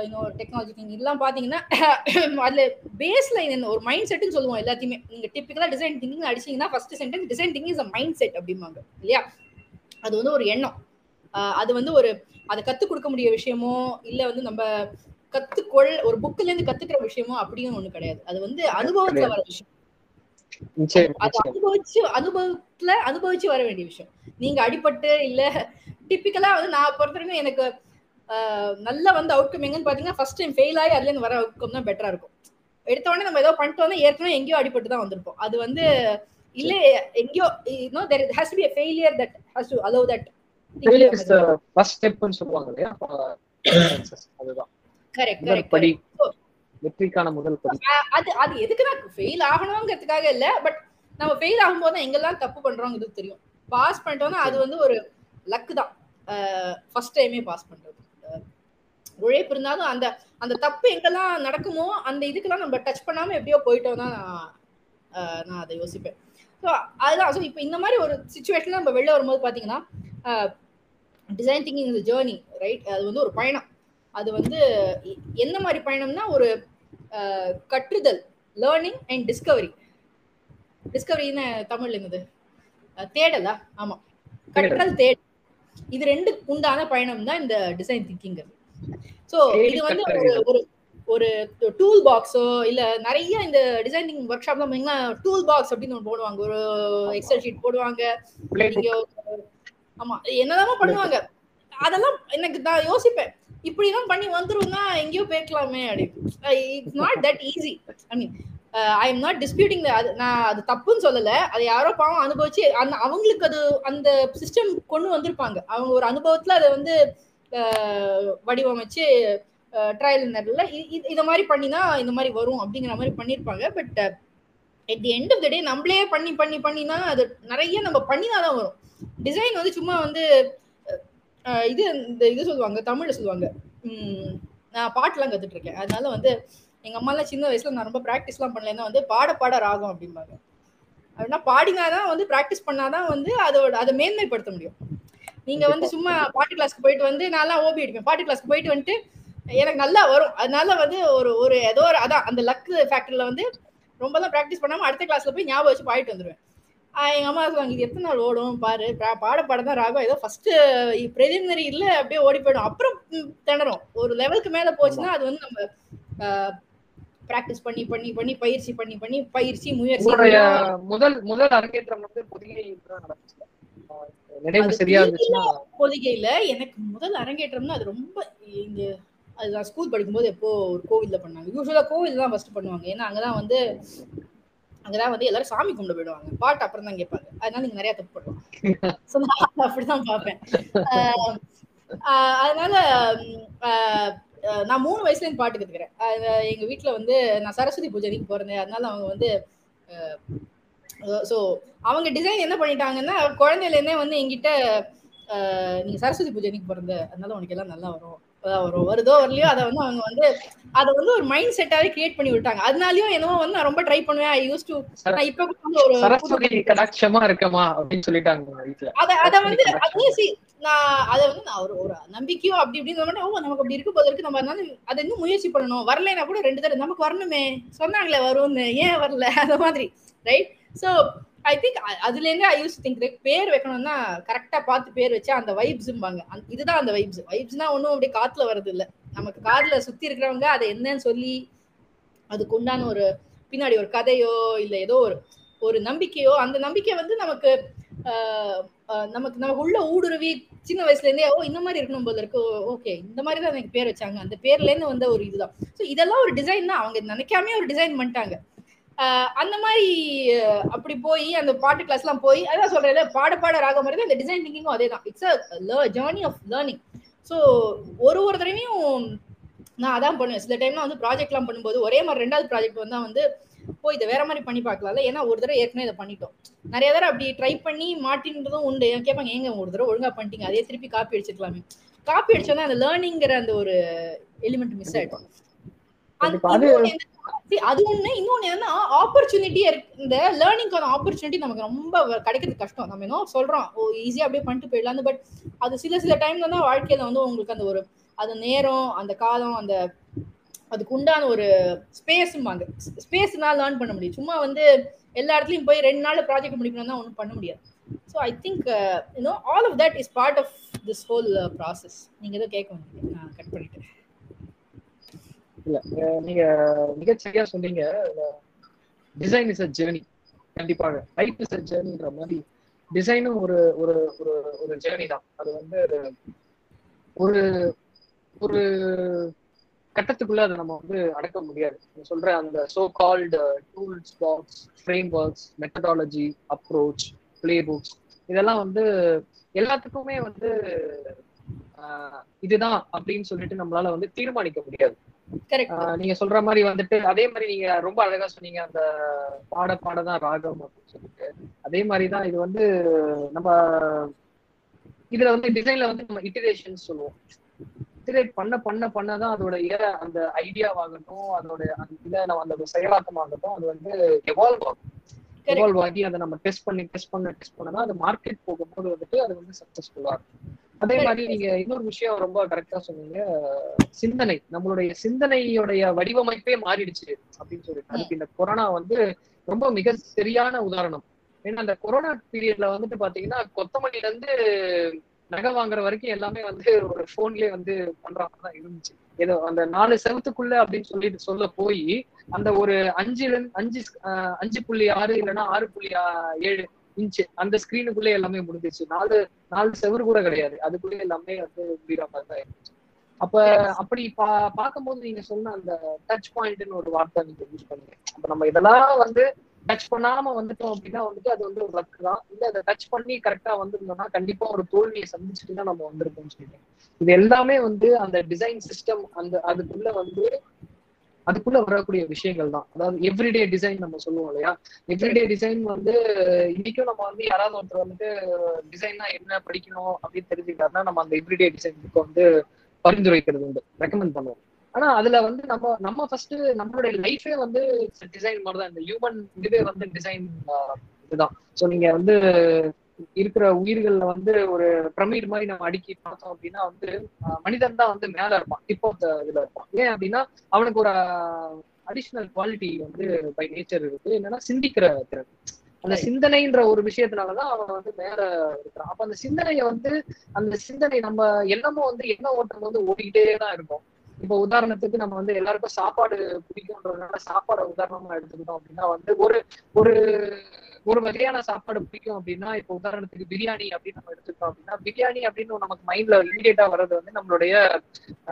இன்னும் டெக்னாலஜி திங்கிங் இதெல்லாம் பாத்தீங்கன்னா அதுல பேஸ்ல என்ன ஒரு மைண்ட் செட்னு சொல்லுவோம் எல்லாத்தையுமே. நீங்க டிப்பிக்கலா design thinking அடிச்சீங்கன்னா first sentence design thinking is a mindset அப்படிம்பாங்க இல்லையா? அது வந்து ஒரு எண்ணம். அது வந்து ஒரு அதை கத்துக் கொடுக்க முடிய விஷயமோ இல்ல வந்து நம்ம கத்துக்கொள் ஒரு புக்ல இருந்து கத்துக்கிற விஷயமோ அப்படின்னு ஒண்ணு கிடையாது. அது வந்து அனுபவத்துல வர விஷயம். அது அனுபவிச்சு அனுபவத்துல அனுபவிச்சு வர வேண்டிய விஷயம். நீங்க அடிபட்டு இல்ல டிப்பிக்கலா வந்து நான் பொறுத்த வரைக்கும் எனக்கு நல்லா வந்து அவுட்கம் எங்கன்னு பாத்தீங்கன்னா ஃபர்ஸ்ட் டைம் ஃபெயில் ஆகி அதுல இருந்து வர அவுட்கம் தான் பெட்டரா இருக்கும். எடுத்த உடனே நம்ம ஏதோ பண்ணிட்டு வந்தா ஏற்கனவே எங்கேயோ அடிபட்டு தான் வந்திருப்போம். அது வந்து இல்ல எங்கேயோ no there has to be to allow that failure is the first stepன்னு சொல்லுவாங்க இல்லையா. அதுதான். கரெக்ட் கரெக்ட் படி. வெற்றிக்கான முதல் படி. அது அது எதுக்குன்னா ஃபெயில் ஆகணுங்கிறதுக்காக இல்ல பட் நம்ம ஃபெயில் ஆகும்போது தான் எங்கெல்லாம் தப்பு பண்றோங்கிறது தெரியும். பாஸ் பண்ணிட்டோம்னா அது வந்து ஒரு லக்கு தான். ஃபர்ஸ்ட் டைமே பாஸ் பண்றது. உழைப்பு இருந்தாலும் அந்த அந்த தப்பு எங்கெல்லாம் நடக்குமோ அந்த இதுக்கெல்லாம் நம்ம டச் பண்ணாம எப்படியோ போயிட்டோம் தான் நான் நான் அதை யோசிப்பேன். ஸோ அதுதான். ஸோ இப்போ இந்த மாதிரி ஒரு சுச்சுவேஷன்ல நம்ம வெளில வரும்போது பார்த்தீங்கன்னா டிசைன் திங்கிங் இந்த ஜேர்னி ரைட் அது வந்து ஒரு பயணம். அது வந்து எ- என்ன மாதிரி பயணம்னா ஒரு கற்றுதல் லேர்னிங் அண்ட் டிஸ்கவரி டிஸ்கவரின்னு தமிழ்ல என்னது? அஹ், தேடலா? ஆமா. கற்றல் தேடல். இது ரெண்டு உண்டான பயணம் தான் இந்த டிசைன் திங்கிங் ஸோ தேடி இது வந்து ஒரு. ஒரு டூல் பாக்ஸோ இல்ல நிறைய இந்த டிசைன் திங்கிங் ஒர்க் ஷாப்ல பார்த்தீங்கன்னா டூல் பாக்ஸ் அப்படின்னு ஒன்று போடுவாங்க. ஒரு எக்ஸல் ஷீட் போடுவாங்க. நீங்க ஆமா என்னதான் பண்ணுவாங்க. அதெல்லாம் எனக்கு நான் யோசிப்பேன். இப்படிதான் பண்ணி வந்துரும்னா எங்கேயோ போய்க்கலாமே அப்படின்னு. It's not that easy I mean I am not disputing அது நான் அது தப்புன்னு சொல்லல. அது யாரோ பாவம் அனுபவிச்சு அந்த அவங்களுக்கு அது அந்த சிஸ்டம் கொண்டு வந்திருப்பாங்க. அவங்க ஒரு அனுபவத்துல அதை வந்து வடிவமைச்சு ட்ரையல் நேரில் இதை மாதிரி பண்ணி தான் இந்த மாதிரி வரும் அப்படிங்கிற மாதிரி பண்ணியிருப்பாங்க but at the end of the day நம்மளே பண்ணி பண்ணி பண்ணினா அது நிறைய நம்ம பண்ணினா தான் வரும். டிசைன் வந்து சும்மா வந்து இது இந்த இது சொல்லுவாங்க தமிழில் சொல்லுவாங்க. உம், நான் பாட்டுலாம் கத்துட்டு இருக்கேன் அதனால வந்து எங்க அம்மாலாம் சின்ன வயசுல நான் ரொம்ப ப்ராக்டிஸ்லாம் பண்ணலன்னா வந்து பாட பாட ராகம் அப்படிம்பாங்க. அப்படின்னா பாடினாதான் வந்து ப்ராக்டிஸ் பண்ணாதான் வந்து அதோட அதை மேன்மைப்படுத்த முடியும். நீங்க வந்து சும்மா பாட்டு கிளாஸ்க்கு போயிட்டு வந்து நான்லாம் ஓபி அடிப்பேன். பாட்டு கிளாஸ்க்கு போயிட்டு வந்துட்டு எனக்கு நல்லா வரும். அதனால வந்து ஒரு ஒரு ஏதோ ஒரு அதான் அந்த லக் ஃபேக்டர்ல வந்து ரொம்பலாம் ப்ராக்டிஸ் பண்ணாம அடுத்த கிளாஸ்ல போய் ஞாபகம் வச்சு பாடிட்டு வந்துருவேன். ஆஹ் எங்க அம்மா சொல்லுவாங்க இது எத்தனை நாள் ஓடும்? பாரு. பாட பாட தான் ராகம் ஏதோ ஃபர்ஸ்ட் preliminary இல்ல அப்படியே ஓடி போயிடும். அப்புறம் திணறும். ஒரு லெவலுக்கு மேல போச்சுன்னா அது வந்து நம்ம ப்ராக்டிஸ் பண்ணி பண்ணி பண்ணி பயிற்சி பண்ணி பண்ணி பயிற்சி முயற்சி முதல் முதல் அரங்கேற்றம் வந்து புதிய நடந்துச்சு. பொதிகையில எனக்கு முதல் அரங்கேற்றம்னா அது ரொம்ப இங்க அது நான் ஸ்கூல் படிக்கும்போது எப்போ ஒரு கோவில்ல பண்ணாங்க. யூஸ்வலா கோவில் தான் ஃபர்ஸ்ட் பண்ணுவாங்க. ஏன்னா அங்கதான் வந்து அங்கதான் வந்து எல்லாரும் சாமி கும்பிட போயிடுவாங்க. பாட்டு அப்புறம் தான் கேட்பாங்க. அதனால நீங்க நிறைய தப்பு பண்ணுவாங்க. So, நான் அப்படிதான் பார்ப்பேன். அதனால நான் மூணு வயசுல இருந்து பாட்டு கத்துக்கிறேன். எங்க வீட்ல வந்து நான் சரஸ்வதி பூஜைக்கு பிறந்தேன் அதனால அவங்க வந்து ஸோ அவங்க டிசைன் என்ன பண்ணிட்டாங்கன்னா குழந்தையில இருந்தே வந்து என்கிட்ட ஆஹ் நீங்க சரஸ்வதி பூஜைக்கு பிறந்த அதனால உனக்கு எல்லாம் நல்லா வரும். வரும் வருதோ வரலையோ அதை வந்து அவங்க வந்து அதை வந்து ஒரு மைண்ட் செட்டாவே கிரியேட் பண்ணி விட்டாங்க. அதனாலயும் என்னவோ வந்து நான் ரொம்ப ட்ரை பண்ணுவேன். ஐ யூஸ் டு நான் இப்ப வந்து ஒரு சரஸ்வதி கடாட்சமா இருக்கமா அப்படின்னு சொல்லிட்டாங்க அத அத வந்து அதே சி நான் அத வந்து நான் ஒரு ஒரு நம்பிக்கையோ அப்படி இப்படின்னு ஓ நமக்கு அப்படி இருக்கு இருக்கு. நம்ம அதனால அதை இன்னும் முயற்சி பண்ணணும். வரலைன்னா கூட ரெண்டு தடவை நமக்கு வரணுமே. சொன்னாங்களே வரும்னு. ஏன் வரல? அந்த மாதிரி ரைட் ஸோ ஐ திங்க் அதுலேருந்து ஐ யூஸ் திங்க் பேர் வைக்கணும்னா கரெக்டாக பார்த்து பேர் வச்சா அந்த வைப்ஸும்பாங்க இதுதான் அந்த வைப்ஸ் வைப்ஸ்னா ஒன்றும் அப்படியே காற்றுல வர்றது இல்லை நமக்கு காதில் சுற்றி இருக்கிறவங்க அதை என்னன்னு சொல்லி அதுக்கு உண்டான ஒரு பின்னாடி ஒரு கதையோ இல்லை ஏதோ ஒரு ஒரு நம்பிக்கையோ அந்த நம்பிக்கை வந்து நமக்கு நமக்கு நமக்கு உள்ள ஊடுருவி சின்ன வயசுலேருந்தே ஓ இந்த மாதிரி இருக்கணும் போல இருக்கு. ஓகே இந்த மாதிரி தான் எனக்கு பேர் வச்சாங்க. அந்த பேர்லேருந்து வந்த ஒரு இதுதான். ஸோ இதெல்லாம் ஒரு டிசைன் தான் அவங்க நினைக்காமே ஒரு டிசைன் பண்ணிட்டாங்க. அந்த மாதிரி அப்படி போய் அந்த பாட்டு கிளாஸ் எல்லாம் போய் அதான் சொல்றேன்ல பாட பாட ராக மாதிரி இந்த டிசைன் திங்கிங்கும் அதே தான் it's a journey of learning so ஒரு ஒரு தடவையும் நான் அதான் பண்ணுவேன். சில டைம்லாம் வந்து ப்ராஜெக்ட்லாம் பண்ணும்போது ஒரே மாதிரி ரெண்டாவது ப்ராஜெக்ட் வந்தா வந்து ஓ இதை வேற மாதிரி பண்ணி பார்க்கலாம்ல. ஏன்னா ஒரு தடவை ஏற்கனவே இதை பண்ணிட்டோம். நிறைய தடவை அப்படி ட்ரை பண்ணி மாட்டின்றதும் உண்டு. கேட்பாங்க ஏங்க ஒரு தடவை ஒழுங்கா பண்ணிட்டீங்க. அதே திருப்பி காப்பி அடிச்சிருக்கலாமே. காப்பி அடிச்சோன்னா அந்த லேர்னிங்கிற அந்த ஒரு எலிமெண்ட் மிஸ் ஆயிடும். அந்த- கண்டிப்பா. அது- அது ஒண்ணு. இன்னொன்னு என்னன்னா ஆப்பர்ச்சுனிட்டி இந்த லேர்னிங்கான ஆப்பர்ச்சுனிட்டி நமக்கு ரொம்ப கிடைக்கிறது கஷ்டம். நம்ம என்ன சொல்றோம். ஓ ஈஸியா அப்படியே பண்ணிட்டு போயிடலாம் பட் அது சில சில டைம்ல தான் வாழ்க்கையில வந்து உங்களுக்கு அந்த ஒரு அது நேரம் அந்த காலம் அந்த அதுக்கு உண்டான ஒரு அந்த ஸ்பேஸ்னால லேர்ன் பண்ண முடியும். சும்மா வந்து எல்லா இடத்துலயும் போய் ரெண்டு நாள் ப்ராஜெக்ட் முடிக்கணும்னா ஒன்றும் பண்ண முடியாது. So I think you know all of that is part of this whole process நீங்க ஏதோ கேட்க வந்தீங்க. நான் கட் பண்ணிட்டேன். இல்ல. நீங்க மிகச்சரியா சொன்னீங்க. டிசைன் இஸ் அ ஜேர்னி கண்டிப்பாக. லைஃப் இஸ் அ ஜேர்னின்ற மாதிரி டிசைனும் ஒரு ஒரு ஒரு ஒரு ஜேர்னி தான். அது வந்து ஒரு ஒரு கட்டத்துக்குள்ள அதை நம்ம வந்து அடக்க முடியாது. நீங்க சொல்ற அந்த so called tools box framework methodology approach playbooks இதெல்லாம் வந்து எல்லாத்துக்குமே வந்து ஆஹ் இதுதான் அப்படின்னு சொல்லிட்டு நம்மளால வந்து தீர்மானிக்க முடியாது. நீங்க சொல்ற மாதிரி வந்துட்டு அதே மாதிரி நீங்க ரொம்ப அழகா சொன்னீங்க அந்த பாட பாடதான் ராகம் அப்படின்னு சொல்லிட்டு. அதே மாதிரிதான் இது வந்து நம்ம இதுல வந்து டிசைன்ல வந்து நம்ம இட்டிரேஷன் சொல்லுவோம். இட்டிரேட் பண்ண பண்ண பண்ணதான் அதோட அந்த ஐடியாவாகட்டும் அதோட அந்த இதை நம்ம அந்த செயலாக்கமாகட்டும் அது வந்து எவால்வ் ஆகும். எவால்வ் ஆகி அதை நம்ம டெஸ்ட் பண்ணி டெஸ்ட் பண்ண டெஸ்ட் பண்ணதான் அது மார்க்கெட் போகும்போது வந்துட்டு அது வந்து சக்சஸ்ஃபுல்லா இருக்கும். அதே மாதிரி நீங்க இன்னொரு விஷயம் ரொம்ப கரெக்டா சொன்னீங்க. சிந்தனை. நம்மளுடைய சிந்தனையுடைய வடிவமைப்பே மாறிடுச்சு அப்படின்னு சொல்லிட்டு. அதுக்கு இந்த கொரோனா வந்து ரொம்ப மிக சரியான உதாரணம். ஏன்னா அந்த கொரோனா பீரியட்ல வந்துட்டு பாத்தீங்கன்னா கொத்தமல்லில இருந்து நகை வாங்குற வரைக்கும் எல்லாமே வந்து ஒரு போன்லயே வந்து பண்ற மாதிரி தான் இருந்துச்சு. ஏதோ அந்த நாலு செவத்துக்குள்ள அப்படின்னு சொல்லிட்டு சொல்ல போய் அந்த ஒரு அஞ்சுல அஞ்சு அஞ்சு புள்ளி ஆறு இல்லைன்னா ஆறு புள்ளி ஏழு இன்ச்சு அந்த ஸ்கிரீனுக்குள்ளே எல்லாமே முடிஞ்சிச்சு நாலு நாலு செவரு கூட கிடையாது. அதுக்குள்ளே எல்லாமே வந்து முடிகிற மாதிரி தான் இருந்துச்சு. அப்ப அப்படி பா பார்க்கும்போது நீங்க சொன்ன அந்த டச் பாயிண்ட்னு ஒரு வார்த்தை நீங்க யூஸ் பண்ணீங்க. அப்ப நம்ம இதெல்லாம் வந்து டச் பண்ணாம வந்துட்டோம் அப்படின்னா வந்துட்டு அது வந்து ஒரு லக் தான். இல்ல அதை டச் பண்ணி கரெக்டா வந்திருந்தோம்னா கண்டிப்பா ஒரு தோல்வியை சந்திச்சுட்டு தான் நம்ம வந்திருக்கோம் சொல்லிட்டு இது எல்லாமே வந்து அந்த டிசைன் சிஸ்டம் அந்த அதுக்குள்ள வந்து அதுக்குள்ள வரக்கூடிய விஷயங்கள் தான். அதாவது எவ்ரிடே டிசைன் நம்ம சொல்லுவோம் இல்லையா? எவ்ரிடே டிசைன் வந்து இன்னைக்கும் நம்ம வந்து யாராவது ஒருத்தர் வந்துட்டு டிசைன்னா என்ன படிக்கணும் அப்படின்னு தெரிஞ்சுக்கிட்டாருன்னா நம்ம அந்த எவ்ரிடே டிசைன் புக்கை வந்து பரிந்துரைக்கிறது உண்டு. ரெக்கமெண்ட் பண்ணுவோம். ஆனா அதுல வந்து நம்ம நம்ம ஃபர்ஸ்ட் நம்மளுடைய லைஃபே வந்து டிசைன் மாதிரி தான். இந்த ஹியூமன் இதுவே வந்து டிசைன் இதுதான். ஸோ நீங்க வந்து இருக்கிற உயிர்கள்ல வந்து ஒரு பிரமிட் மாதிரி நம்ம அடுக்கி பார்த்தோம் அப்படின்னா வந்து மனிதன் தான் வந்து மேல இருப்பான். த இதுல இருப்பான். ஏன் அப்படின்னா அவனுக்கு ஒரு அடிஷ்னல் குவாலிட்டி வந்து பை நேச்சர் இருக்கு. என்னன்னா சிந்திக்கிற திறன். அந்த சிந்தனைன்ற ஒரு விஷயத்தினாலதான் அவன் வந்து மேல இருக்கிறான். அப்ப அந்த சிந்தனைய வந்து அந்த சிந்தனை நம்ம எண்ணமும் வந்து எண்ண ஓட்டம் வந்து ஓடிக்கிட்டே தான் இருக்கும். இப்போ உதாரணத்துக்கு நம்ம வந்து எல்லாருக்கும் சாப்பாடு பிடிக்கும்ன்றதுனால சாப்பாடை உதாரணமா எடுத்துக்கிட்டோம் அப்படின்னா வந்து ஒரு ஒரு ஒரு வகையான சாப்பாடு பிடிக்கும் அப்படின்னா இப்போ உதாரணத்துக்கு பிரியாணி அப்படின்னு நம்ம எடுத்துக்கிட்டோம் அப்படின்னா பிரியாணி அப்படின்னு நமக்கு மைண்ட்ல இமீடியட்டா வர்றது வந்து நம்மளுடைய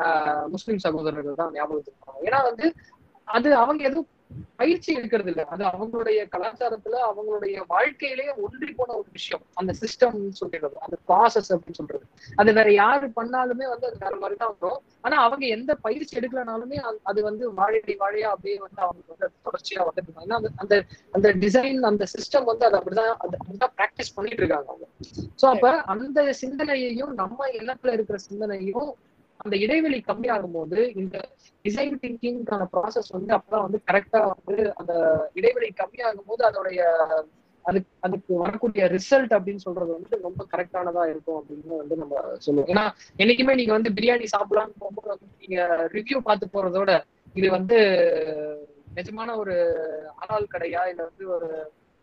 ஆஹ் முஸ்லிம் சகோதரர்கள் தான் ஞாபகத்துக்கு ஏன்னா வந்து அது அவங்க எதுவும் பயிற்சி இருக்கிறது இல்ல. அது அவங்களுடைய கலாச்சாரத்துல அவங்களுடைய வாழ்க்கையிலேயே ஒன்றி போன ஒரு விஷயம். அந்த சிஸ்டம் சொல்றது அந்த ப்ராசஸ் அப்படின்னு சொல்றது. அது வேற யாரு பண்ணாலுமே வந்து அது வேற மாதிரி தான் வரும். ஆனா அவங்க எந்த பயிற்சி எடுக்கலனாலுமே அது- வந்து வாழையடி வாழையா அப்படியே வந்து அவங்களுக்கு வந்து தொடர்ச்சியா வந்துட்டு ஏன்னா அந்த- அந்த டிசைன் அந்த சிஸ்டம் வந்து அதை அப்படிதான் அது அப்படிதான் ப்ராக்டிஸ் பண்ணிட்டு இருக்காங்க அவங்க. சோ அப்ப அந்த சிந்தனையையும் நம்ம எண்ணத்துல இருக்கிற சிந்தனையும் அந்த இடைவெளி கம்மியாகும் போது இந்த டிசைன் திங்கிங்கான ப்ராசஸ் வந்து அப்பதான் வந்து கரெக்டா வந்து அந்த இடைவெளி கம்மியாகும் போது அதோடைய அதுக்கு அதுக்கு வரக்கூடிய ரிசல்ட் அப்படின்னு சொல்றது வந்து ரொம்ப கரெக்டானதா இருக்கும் அப்படின்னு வந்து நம்ம சொல்லுவோம். ஏன்னா என்னைக்குமே நீங்க வந்து பிரியாணி சாப்பிடலாம்னு போகும்போது வந்து நீங்க ரிவ்யூ பார்த்து போறதோட இது வந்து நிஜமான ஒரு ஆளால் கடையா இல்ல வந்து ஒரு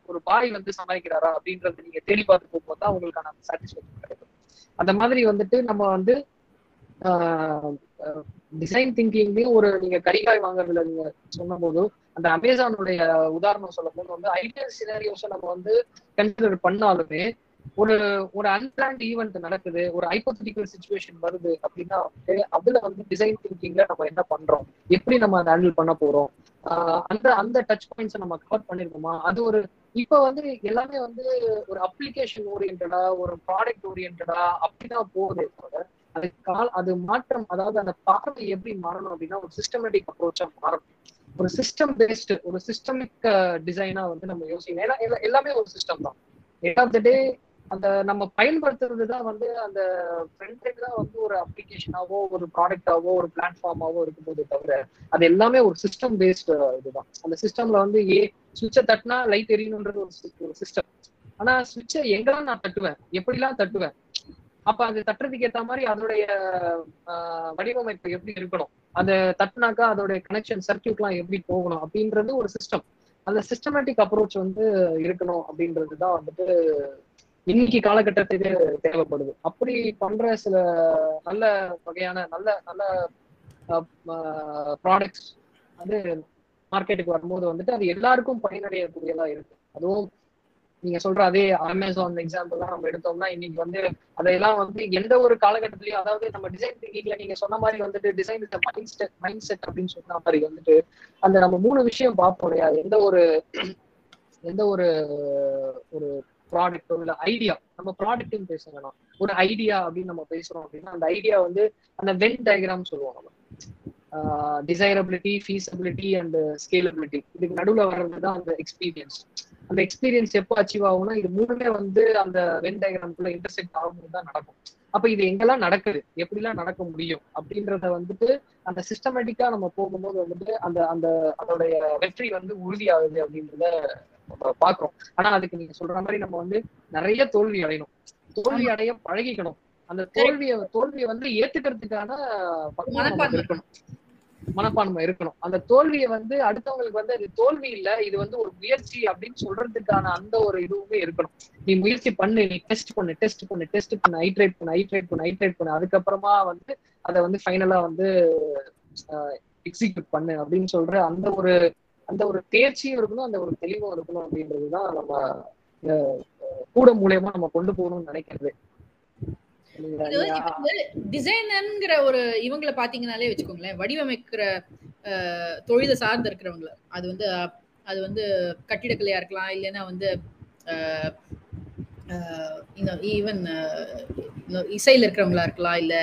ஒரு பாய் வந்து சமாளிக்கிறாரா அப்படின்றத நீங்க தேடி பார்த்து போகும்போது தான் உங்களுக்கான சாட்டிஸ்பேக்ஷன் கிடைக்கும். அந்த மாதிரி வந்துட்டு நம்ம வந்து டிசைன் திங்கிங்லயும் ஒரு நீங்க கரிகாய் வாங்குறதுல நீங்க சொன்ன போது அந்த அமேசானுடைய உதாரணம் சொல்லும் போது வந்து ஐடியல் சினாரியோஸை நம்ம வந்து கன்சிடர் பண்ணாலுமே ஒரு ஒரு அன்பிளான்ட் ஈவெண்ட் நடக்குது ஒரு ஹைப்போதட்டிக்கல் சுச்சுவேஷன் வருது அப்படின்னா வந்து அதுல வந்து டிசைன் திங்கிங்ல நம்ம என்ன பண்றோம்? எப்படி நம்ம அதை ஹேண்டில் பண்ண போறோம்? ஆஹ் அந்த அந்த டச் பாயிண்ட்ஸை நம்ம கவர் பண்ணிருக்கோமா? அது ஒரு இப்ப வந்து எல்லாமே வந்து ஒரு அப்ளிகேஷன் ஓரியன்டா ஒரு ப்ராடக்ட் ஓரியன்டா அப்படிதான் போகுது தவிர அது கால் அது மாற்றம் அதாவது அந்த பார்வை எப்படி மாறணும் அப்படின்னா ஒரு சிஸ்டமேட்டிக் அப்ரோச்சா மாறணும் ஒரு சிஸ்டம் பேஸ்டு ஒரு சிஸ்டமிக் டிசைனா வந்து நம்ம யோசிக்கணும். ஏன்னா எல்லாமே ஒரு சிஸ்டம் தான். எண்ட் ஆஃப் த டே அந்த நம்ம பயன்படுத்துறது தான் வந்து அந்த ஃப்ரண்ட் தான் வந்து ஒரு அப்ளிகேஷனாவோ ஒரு ப்ராடக்டாவோ ஒரு பிளாட்ஃபார்மாவோ இருக்கும்போது தவிர அது எல்லாமே ஒரு சிஸ்டம் பேஸ்டு இதுதான். அந்த சிஸ்டம்ல வந்து ஏ சுவிட்சை தட்டினா லைட் எரியணுன்றது ஒரு ஒரு சிஸ்டம் ஆனா சுவிட்சை எங்கெல்லாம் நான் தட்டுவேன்? எப்படிலாம் தட்டுவேன்? அப்ப அது தட்டுறதுக்கு ஏத்த மாதிரி அதோடைய ஆஹ், வடிவமைப்பு எப்படி இருக்கணும்? அதை தட்டுனாக்கா அதோடைய கனெக்ஷன் சர்க்கியூட்லாம் எப்படி போகணும் அப்படின்றது ஒரு சிஸ்டம் அந்த சிஸ்டமேட்டிக் அப்ரோச் வந்து இருக்கணும் அப்படின்றது தான் வந்துட்டு இன்னைக்கு காலகட்டத்துக்கு தேவைப்படுது. அப்படி பண்ற சில நல்ல வகையான நல்ல நல்ல ப்ராடக்ட்ஸ் வந்து மார்க்கெட்டுக்கு வரும்போது வந்துட்டு அது எல்லாருக்கும் பயனடையக்கூடியதா இருக்கு. அதுவும் நீங்க சொல்ற அதே அமேசான் எக்ஸாம்பிள்லாம் நம்ம எடுத்தோம்னா இன்னைக்கு வந்து அதையெல்லாம் வந்து எந்த ஒரு காலகட்டத்திலயும் அதாவது நம்ம டிசைன் திங்கிங்ல நீங்க சொன்ன மாதிரி வந்துட்டு டிசைன் இந்த மைண்ட் செட் மைண்ட் செட் அப்படின்னு சொன்ன மாதிரி வந்துட்டு அந்த நம்ம மூணு விஷயம் பார்ப்போம் இல்லையா? எந்த ஒரு எந்த ஒரு ஒரு ப்ராடக்டோ இல்ல ஐடியா நம்ம ப்ராடக்ட்னு பேச வேணாம் ஒரு ஐடியா அப்படின்னு நம்ம பேசுறோம் அப்படின்னா அந்த ஐடியா வந்து அந்த வென் டயக்ராம் சொல்லுவோம் நம்ம. டிசைரபிலிட்டி ஃபீஸபிலிட்டி அண்ட் ஸ்கேலபிலிட்டி இதுக்கு நடுவுல வர்றது தான் அந்த எக்ஸ்பீரியன்ஸ் அந்த எக்ஸ்பீரியன்ஸ் எப்போ அச்சீவ் ஆகும்னா இது மூணுமே வந்து அந்த வென் டயக்ராம்குள்ள இன்டர்செக்ட் ஆகும்போது தான் நடக்கும். அப்ப இது எங்கெல்லாம் நடக்குது? எப்படிலாம் நடக்க முடியும்? அப்படின்றத வந்துட்டு அந்த சிஸ்டமேட்டிக்கா நம்ம போகும்போது வந்துட்டு அந்த அந்த அதோடைய வெற்றி வந்து உறுதியாகுது அப்படின்றத பாக்குறோம் ஆனா அதுக்கு நீங்க சொல்ற மாதிரி நம்ம வந்து நிறைய தோல்வி அடையணும். தோல்வி அடைய பழகிக்கணும். அந்த தோல்விய தோல்வியை வந்து ஏத்துக்கிறதுக்கான. இருக்கணும் மனப்பான்மை இருக்கணும். அந்த தோல்வியை வந்து அடுத்தவங்களுக்கு வந்து அது தோல்வி இல்ல இது வந்து ஒரு முயற்சி அப்படின்னு சொல்றதுக்கான அந்த ஒரு இதுவுமே இருக்கணும். நீ முயற்சி பண்ணு நீ டெஸ்ட் பண்ணு டெஸ்ட் பண்ணு டெஸ்ட் பண்ணு ஐட்ரேட் பண்ணு ஐட்ரேட் பண்ணு ஐட்ரேட் பண்ணு. அதுக்கப்புறமா வந்து அதை வந்து ஃபைனலா வந்து எக்ஸிக்யூட் பண்ணு அப்படின்னு சொல்ற அந்த ஒரு அந்த ஒரு தேர்ச்சியும் இருக்கணும் அந்த ஒரு தெளிவும் இருக்கணும் அப்படின்றதுதான் நம்ம கூட மூலியமா நம்ம கொண்டு போகணும்னு நினைக்கிறது இது வந்து இப்ப வந்து டிசைனர்ங்கிற ஒரு இவங்களை பாத்தீங்கன்னாலே வச்சுக்கோங்களேன் வடிவமைக்கிற அஹ், தொழிலை சார்ந்து இருக்கிறவங்கள. அது வந்து அது வந்து கட்டிடக்கலையா இருக்கலாம் இல்லைன்னா வந்து ஈவன் இசையில இருக்கிறவங்களா இருக்கலாம் இல்ல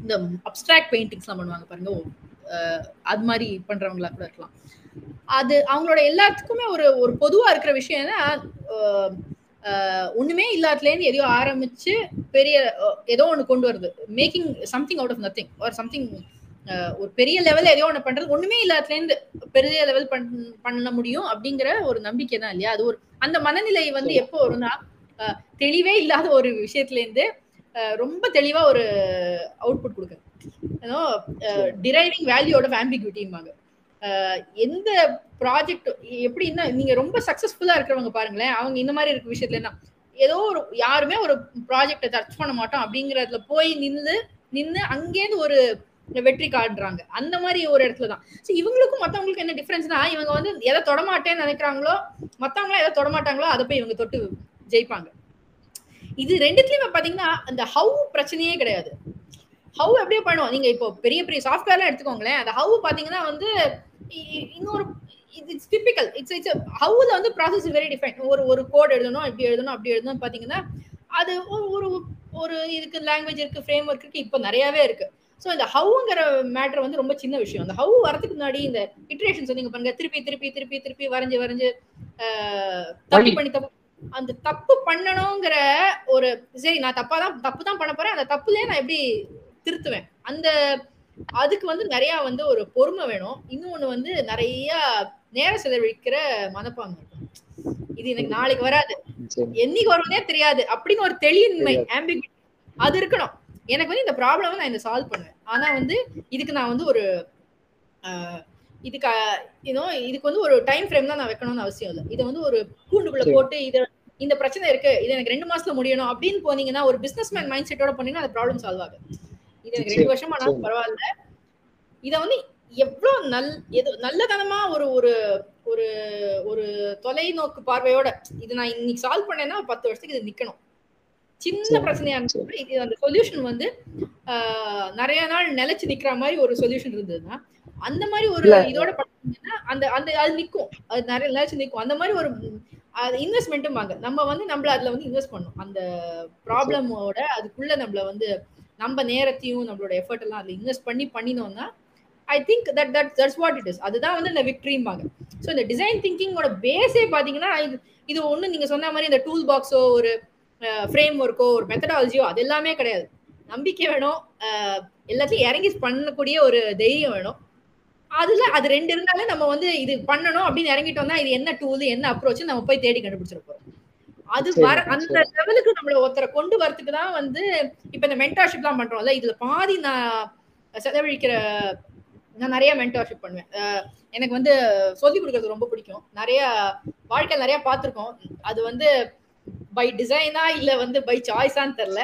இந்த அப்டிராக்ட் பெயிண்டிங்ஸ்லாம் பண்ணுவாங்க பாருங்க அஹ், அது மாதிரி பண்றவங்களா கூட இருக்கலாம். அது அவங்களோட எல்லாத்துக்குமே ஒரு ஒரு பொதுவா இருக்கிற விஷயம் என்ன ஒண்ணுமே இல்லாததுல இருந்து எதையோ ஆரம்பிச்சு பெரிய ஏதோ ஒண்ணு கொண்டு வருது making something out of nothing or something ஒரு பெரிய லெவல்ல எதையோ ஒண்ணு பண்றது. ஒண்ணுமே இல்லாததுல இருந்து பெரிய லெவல் பண்ண முடியும் அப்படிங்கிற ஒரு நம்பிக்கை தான் இல்லையா? அது ஒரு அந்த மனநிலை வந்து. எப்போ வரும்னா தெளிவே இல்லாத ஒரு விஷயத்துல இருந்து ரொம்ப தெளிவா ஒரு அவுட்புட் கொடுக்குது டிரைவிங் வேல்யூ ஆஃப் ஆம்பிகுட்டிம்பாங்க எந்த ப்ராஜெக்ட் எப்படின்னா நீங்க ரொம்ப சக்சஸ்ஃபுல்லா இருக்கிறவங்க பாருங்களேன் அவங்க இந்த மாதிரி இருக்க விஷயத்துல என்ன ஏதோ ஒரு யாருமே ஒரு ப்ராஜெக்டை டச் பண்ண மாட்டோம் அப்படிங்கறதுல போய் நின்று நின்று அங்கேருந்து ஒரு வெற்றி காட்டுறாங்க அந்த மாதிரி ஒரு இடத்துல தான். ஸோ இவங்களுக்கும் மற்றவங்களுக்கும் என்ன டிஃபரன்ஸ்னா இவங்க வந்து எதை தொடமாட்டேன்னு நினைக்கிறாங்களோ மற்றவங்களாம் எதை தொடமாட்டாங்களோ அதை போய் இவங்க தொட்டு ஜெயிப்பாங்க. இது ரெண்டுத்துலயுமே பாத்தீங்கன்னா அந்த ஹவு பிரச்சனையே கிடையாது. ஹவு எப்படியே பண்ணுவோம். நீங்க இப்போ பெரிய பெரிய சாஃப்ட்வேர்லாம் எடுத்துக்கோங்களேன் அந்த ஹவு பாத்தீங்கன்னா வந்து இன்னொரு இட்ஸ் டிபிக்கல் இட்ஸ் இட்ஸ் ஹவுல வந்து ப்ராசஸ் வெரி டிஃபைன் ஒரு ஒரு கோட் எழுதணும் இப்படி எழுதணும் அப்படி எழுதணும் பாத்தீங்கன்னா அது ஒரு ஒரு இதுக்கு லாங்குவேஜ் இருக்கு ஃப்ரேம் ஒர்க் இருக்கு இப்போ நிறையவே இருக்கு. ஸோ இந்த ஹவுங்கிற மேட்டர் வந்து ரொம்ப சின்ன விஷயம். அந்த ஹவு வரதுக்கு முன்னாடி இந்த இட்ரேஷன்ஸ் நீங்க பாருங்க திருப்பி திருப்பி திருப்பி திருப்பி வரைஞ்சு வரைஞ்சு தப்பு. பண்ணி தப்பு அந்த தப்பு பண்ணணுங்கிற ஒரு சரி நான் தப்பா தான் தப்பு தான் பண்ண போறேன் அந்த தப்புலயே நான் எப்படி திருத்துவேன்? அந்த அதுக்கு வந்து நிறைய வந்து ஒரு பொறுமை வேணும். இன்னொன்னு வந்து நிறைய நேரம் செலவழிக்கிற மனப்பாங்கு இருக்கும். இது எனக்கு நாளைக்கு வராது. என்னைக்கு வரும்னே தெரியாது. அப்படின்னு ஒரு தெளிவின்மை அது இருக்கணும். எனக்கு வந்து இந்த ப்ராப்ளம் நான் இந்த சால்வ் பண்ணுவேன். ஆனா வந்து இதுக்கு நான் வந்து ஒரு இதுக்கு இன்னும் இதுக்கு வந்து ஒரு டைம் ஃப்ரேம் தான் நான் வைக்கணும்னு அவசியம் இல்லை. இதை வந்து ஒரு கூண்டுக்குள்ள. போட்டு இத இந்த பிரச்சனை இருக்கு. இது எனக்கு ரெண்டு மாசத்துல முடியணும் அப்படின்னு போனீங்கன்னா ஒரு பிசினஸ் மேன் மைண்ட் செட்டோட பண்ணீங்கன்னா அந்த ப்ராப்ளம் சால்வ் ஆகும் இது எனக்கு ரெண்டு வருஷம் ஆனாலும். பரவாயில்ல. இத வந்து எவ்வளவு நல் எது நல்லதனமா ஒரு ஒரு ஒரு ஒரு தொலைநோக்கு பார்வையோட இது நான் இன்னைக்கு சால்வ் பண்ணேன்னா பத்து வருஷத்துக்கு இது நிக்கணும். சின்ன பிரச்சனையா இருந்தாலும் இது அந்த சொல்யூஷன் வந்து நிறைய நாள் நிலைச்சு நிக்கிற மாதிரி ஒரு சொல்யூஷன் இருந்ததுன்னா அந்த மாதிரி ஒரு. இதோட பண்ணீங்கன்னா அந்த அந்த அது நிக்கும். அது நிறைய நிலைச்சு நிக்கும். அந்த மாதிரி ஒரு அது இன்வெஸ்ட்மெண்ட்டும் வாங்க. நம்ம வந்து நம்மள அதுல வந்து இன்வெஸ்ட் பண்ணணும். அந்த ப்ராப்ளமோட அதுக்குள்ள நம்மள வந்து நம்ம நேரத்தையும் நம்மளோட எஃபர்ட் எல்லாம் அதில் இன்வெஸ்ட் பண்ணி பண்ணினோம்னா I think that that that's what it is அதுதான் வந்து இந்த விக்ட்ரிம்பாங்க ஸோ இந்த டிசைன் திங்கிங்கோட பேஸே பார்த்தீங்கன்னா இது இது ஒன்று நீங்கள் சொன்ன மாதிரி இந்த டூல் பாக்ஸோ ஒரு ஃப்ரேம் ஒர்க்கோ ஒரு மெத்தடாலஜியோ அது எல்லாமே கிடையாது. நம்பிக்கை வேணும். எல்லாத்தையும் இறங்கி பண்ணக்கூடிய ஒரு தைரியம் வேணும். அதுல அது ரெண்டு இருந்தாலே நம்ம வந்து இது பண்ணணும் அப்படின்னு இறங்கிட்டோம்னா இது என்ன டூல் என்ன அப்ரோச் நம்ம போய் தேடி கண்டுபிடிச்சிருப்போம் அது வர அந்த லெவலுக்கு நம்மள ஒருத்தரை கொண்டு வரதுக்கு தான் வந்து இப்ப இந்த மென்டார்ஷிப்லாம் பண்றோம்ல இதுல பாதி நான் செலவழிக்கிற நான் நிறைய மென்டார்ஷிப் பண்ணுவேன். எனக்கு வந்து சொல்லி கொடுக்கறது ரொம்ப பிடிக்கும். நிறைய வாழ்க்கையில் நிறைய பார்த்துருக்கோம். அது வந்து பை டிசைனா இல்ல வந்து பை சாய்ஸான்னு தெரில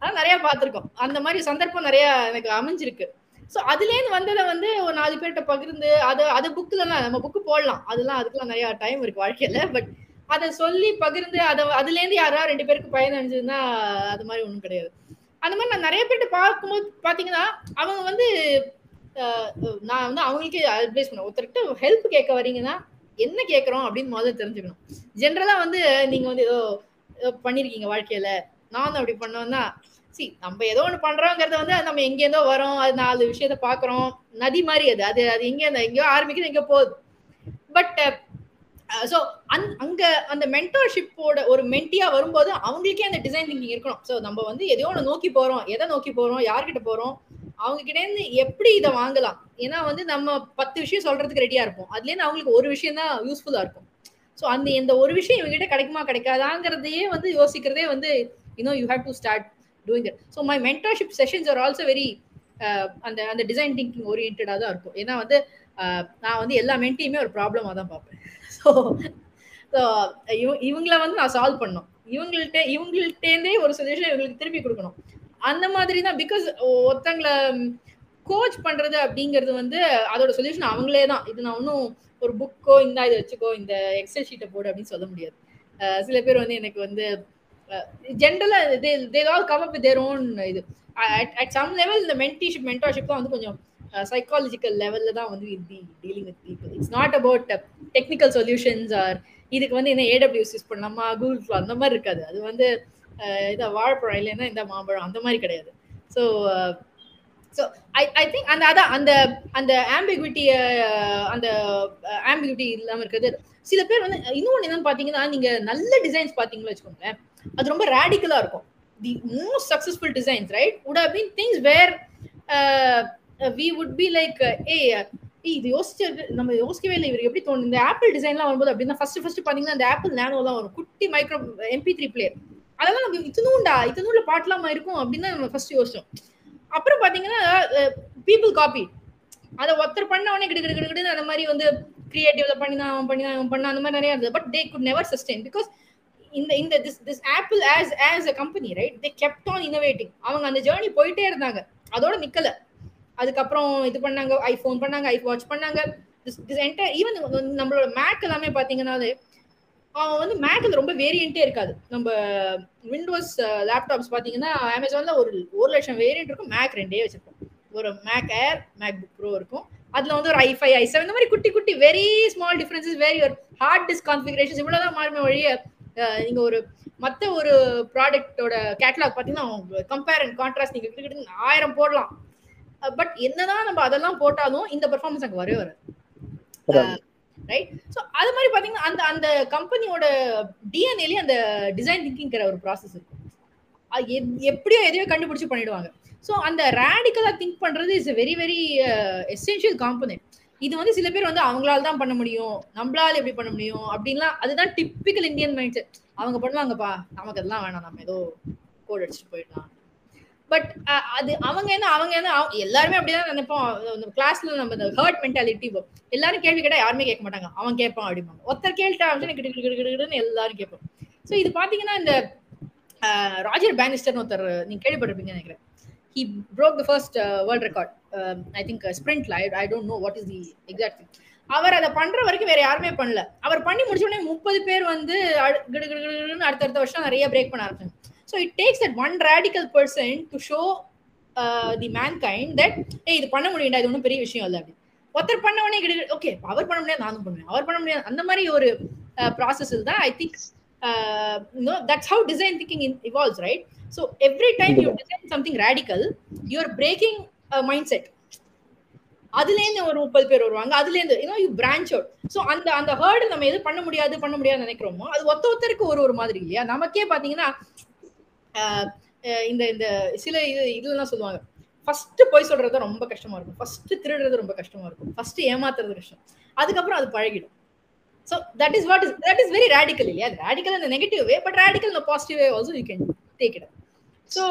ஆனா நிறைய பார்த்துருக்கோம். அந்த மாதிரி சந்தர்ப்பம் நிறைய எனக்கு அமைஞ்சிருக்கு. ஸோ அதுலேருந்து வந்ததை வந்து ஒரு நாலு பேர்கிட்ட பகிர்ந்து அது அது புக்கிலலாம் நம்ம புக்கு போடலாம். அதெல்லாம் அதுக்கெல்லாம் நிறைய டைம் இருக்கு வாழ்க்கையில. பட் அதை சொல்லி பகிர்ந்து அதை அதுலேருந்து யாராவது ரெண்டு பேருக்கு பயன் அடைஞ்சதுன்னா அது மாதிரி ஒன்றும் கிடையாது. அந்த மாதிரி நான் நிறைய பேர்கிட்ட பார்க்கும்போது பார்த்தீங்கன்னா அவங்க வந்து நான் வந்து அவங்களுக்கே அட்வைஸ் பண்ணுவேன். ஒருத்தர்கிட்ட ஹெல்ப் கேட்க வரீங்கன்னா என்ன கேட்குறோம் அப்படின்னு முதல்ல தெரிஞ்சுக்கணும். ஜென்ரலா வந்து நீங்க வந்து ஏதோ ஏதோ பண்ணிருக்கீங்க வாழ்க்கையில. நானும் அப்படி பண்ணோம்னா சி நம்ம ஏதோ ஒண்ணு பண்றோங்கிறத வந்து அது நம்ம எங்கேருந்தோ வரோம். அது நாலு விஷயத்த பாக்குறோம் நதி மாதிரி அது. அது அது எங்கே எங்கேயோ ஆரம்பிக்குது எங்கேயோ போகுது. பட் Uh, ஸோ அந் அங்க அந்த மென்டர்ஷிப்போட ஒரு மென்டியாக வரும்போது அவங்களுக்கே அந்த டிசைன் திங்கிங் இருக்கணும். ஸோ நம்ம வந்து எதையோ ஒன்று நோக்கி போறோம். எதை நோக்கி போறோம்? யார்கிட்ட போறோம்? அவங்க கிட்டேருந்து எப்படி இதை வாங்கலாம்? ஏன்னா வந்து நம்ம பத்து விஷயம் சொல்றதுக்கு ரெடியா இருப்போம். அதுலேருந்து அவங்களுக்கு ஒரு விஷயம் தான் யூஸ்ஃபுல்லா இருக்கும். ஸோ அந்த இந்த ஒரு விஷயம் இவங்க கிட்ட கிடைக்குமா? கிடைக்காதாங்கிறதையே வந்து யோசிக்கிறதே வந்து you know you have to start doing it so my mentorship sessions are also very அந்த அந்த டிசைன் திங்கிங் ஓரியன்டாக தான் இருக்கும். ஏன்னா வந்து uh, நான் வந்து எல்லா மென்டியுமே ஒரு ப்ராப்ளமாக தான் பார்ப்பேன். ஸோ ஸோ இவங்கள வந்து நான் சால்வ் பண்ணணும். இவங்கள்ட்ட இவங்கள்ட்டேருந்தே ஒரு சொல்யூஷன் இவங்களுக்கு திருப்பி கொடுக்கணும். அந்த மாதிரி தான் பிகாஸ் ஒருத்தங்களை கோச் பண்றது அப்படிங்கிறது வந்து அதோட சொல்யூஷன் அவங்களே தான். இது நான் ஒன்றும் ஒரு புக்கோ இந்த இதை வச்சுக்கோ இந்த எக்ஸல் ஷீட்டை போடு அப்படின்னு சொல்ல முடியாது. சில பேர் வந்து எனக்கு வந்து generally they they all come up their own இது. அட் சம் லெவல் இந்த மென்டிஷிப் மென்டர்ஷிப் தான் வந்து கொஞ்சம் சைக்காலஜிக்கல் லெவல்ல தான் வந்து the dealing with people it's not about technical solutions or இதுக்கு வந்து என்ன ஏடபிள்யூஸ் யூஸ் பண்ணலாமா கூகுள் ஃப்ளோ அந்த மாதிரி இருக்காது. அது வந்து இதை வாழைப்பழம் இல்லைன்னா இந்த மாம்பழம் அந்த மாதிரி கிடையாது. So so I I think அந்த அதான் அந்த அந்த ஆம்பிகுட்டியை அந்த ஆம்பிகுட்டி இல்லாமல் இருக்கிறது. சில பேர் வந்து இன்னொன்று என்னன்னு பார்த்தீங்கன்னா நீங்கள் நல்ல டிசைன்ஸ் பார்த்தீங்கன்னு வச்சுக்கோங்களேன் அது ரொம்ப ரேடிக்கலாக இருக்கும். The most successful designs right would have been things where we would be like a இது யோசிச்சு நம்ம யோசிக்கவே இல்லை இவர் எப்படி தோணும் இந்த ஆப்பிள் டிசைன்லாம் வரும்போது அப்படின்னா ஃபர்ஸ்ட் ஃபர்ஸ்ட் பாத்தீங்கன்னா அந்த ஆப்பிள் நேனோலாம் வரும். குட்டி மைக்ரோ எம்பி த்ரீ பிளேயர் அதெல்லாம் நம்ம இத்தனூண்டா இத்தனூண்ட பாட்டலாமா இருக்கும் அப்படின்னு நம்ம ஃபர்ஸ்ட் யோசிச்சோம். அப்புறம் பாத்தீங்கன்னா பீப்புள் காப்பி அதை ஒருத்தர் பண்ண உடனே கிடு கிடு கிடு அந்த மாதிரி வந்து கிரியேட்டிவ்ல பண்ணி தான் அவன் பண்ணி தான் அவன் பண்ண அந்த மாதிரி நிறைய இருந்தது. But they could never sustain because இந்த இந்த this this Apple as as a company right they kept on innovating அவங்க அந்த ஜேர்னி போயிட்டே இருந்தாங்க. அதோட நிக்கல. அதுக்கப்புறம் இது பண்ணாங்க ஐஃபோன் பண்ணாங்க ஐ வாட்ச் பண்ணாங்க. திஸ் ஈவன் நம்மளோட மேக் எல்லாமே பார்த்தீங்கன்னாலே அவன் வந்து மேக்ல ரொம்ப வேரியண்ட்டே இருக்காது. நம்ம விண்டோஸ் லேப்டாப்ஸ் பார்த்தீங்கன்னா அமேசானில் ஒரு ஒரு லட்சம் வேரியன்ட் இருக்கும். மேக் ரெண்டே வச்சிருக்கோம் ஒரு மேக் ஏர் மேக் புக் ப்ரோ இருக்கும். அதில் வந்து ஒரு ஐ ஃபைவ் ஐ செவன் இந்த மாதிரி குட்டி குட்டி வெரி ஸ்மால் டிஃப்ரென்சஸ் வெரி ஒரு ஹார்ட் டிஸ்க் கான்ஃபிகரேஷன்ஸ் இவ்வளவுதான் மாறுமே வழிய நீங்கள் ஒரு மற்ற ஒரு ப்ராடக்டோட கேட்லாக் பார்த்தீங்கன்னா கம்பேர் அண்ட் கான்ட்ராஸ்ட் நீங்கள் கிட்ட ஆயிரம் போடலாம். பட் என்னதான் நம்ம அதெல்லாம் போட்டாலும் இந்த பெர்ஃபார்மன்ஸ் அங்க வரவே வராது. ரைட் ஸோ அது மாதிரி பாத்தீங்கன்னா அந்த அந்த கம்பெனியோட டிஎன்ஏலயே அந்த டிசைன் திங்கிங்கிற ஒரு ப்ராசஸ் இருக்கும். எப்படியோ எதையோ கண்டுபிடிச்சு பண்ணிடுவாங்க. ஸோ அந்த ரேடிக்கலா திங்க் பண்றது is very very essential component இது வந்து சில பேர் வந்து அவங்களால தான் பண்ண முடியும். நம்மளால எப்படி பண்ண முடியும்? அப்படின்லாம் அதுதான் டிப்பிக்கல் இந்தியன் மைண்ட் செட் அவங்க பண்ணுவாங்கப்பா நமக்கு அதெல்லாம் வேணாம். நம்ம ஏதோ கோட் அடிச்சுட்டு போயிடலாம். பட் அது அவங்க என்ன அவங்க என்ன எல்லாருமே அப்படிதான் நினைப்போம். கிளாஸ்ல நம்ம இந்த ஹர்ட் மென்டாலிட்டி எல்லாரும் கேள்வி கேட்டா யாருமே கேட்க மாட்டாங்க. அவன் கேட்பான் அப்படிம்பாங்க. ஒருத்தர் கேள்விட்டா அப்படின்னு எல்லாரும் கேட்போம். ஸோ இது பாத்தீங்கன்னா இந்த ராஜர் பேனிஸ்டர்னு ஒருத்தர் நீங்க கேள்விப்பட்டிருப்பீங்கன்னு நினைக்கிறேன். He broke the first world record I think i I don't know what is the exact thing அவர் அதை பண்ற வரைக்கும் வேற யாருமே பண்ணல. அவர் பண்ணி முடிச்ச உடனே முப்பது பேர் வந்து அடுத்தடுத்த வருஷம் நிறைய பிரேக் பண்ண ஆரம்பிச்சாங்க. So it takes that one radical person to show the mankind that a இது பண்ண முடியும்டா இது ஒன்றும் பெரிய விஷயம் இல்லை அப்படி ஒருத்தர் பண்ண உடனே கிட்ட ஓகே அவர் பண்ண முடியாது நானும் பண்ணுவேன். அவர் பண்ண முடியாது. அந்த மாதிரி ஒரு ப்ராசஸ் தான் I think no that's how design thinking evolves right? So every time you design something radical you're breaking a mindset. அதுல இருந்து ஒரு முப்பது பேர் வருவாங்க. அதுல இருந்து you know you branch out so அந்த அந்த ஹேர்டு நம்ம எது பண்ண முடியாது பண்ண முடியாது நினைக்கிறோமோ அது ஒத்த ஒருத்தருக்கு ஒரு ஒரு மாதிரி இல்லையா? நமக்கே பாத்தீங்கன்னா இந்த இந்த சில இது இதுலாம் சொல்லுவாங்க. ஃபர்ஸ்ட் போய் சொல்றது ரொம்ப கஷ்டமா இருக்கும். ஃபர்ஸ்ட் திருடுறது ரொம்ப கஷ்டமா இருக்கும். ஃபர்ஸ்ட் ஏமாத்துறது கஷ்டம். அதுக்கப்புறம் அது பழகிடும். So that is what is that is very radical yeah radical in the negative way but radical in the positive way also you can take it up. So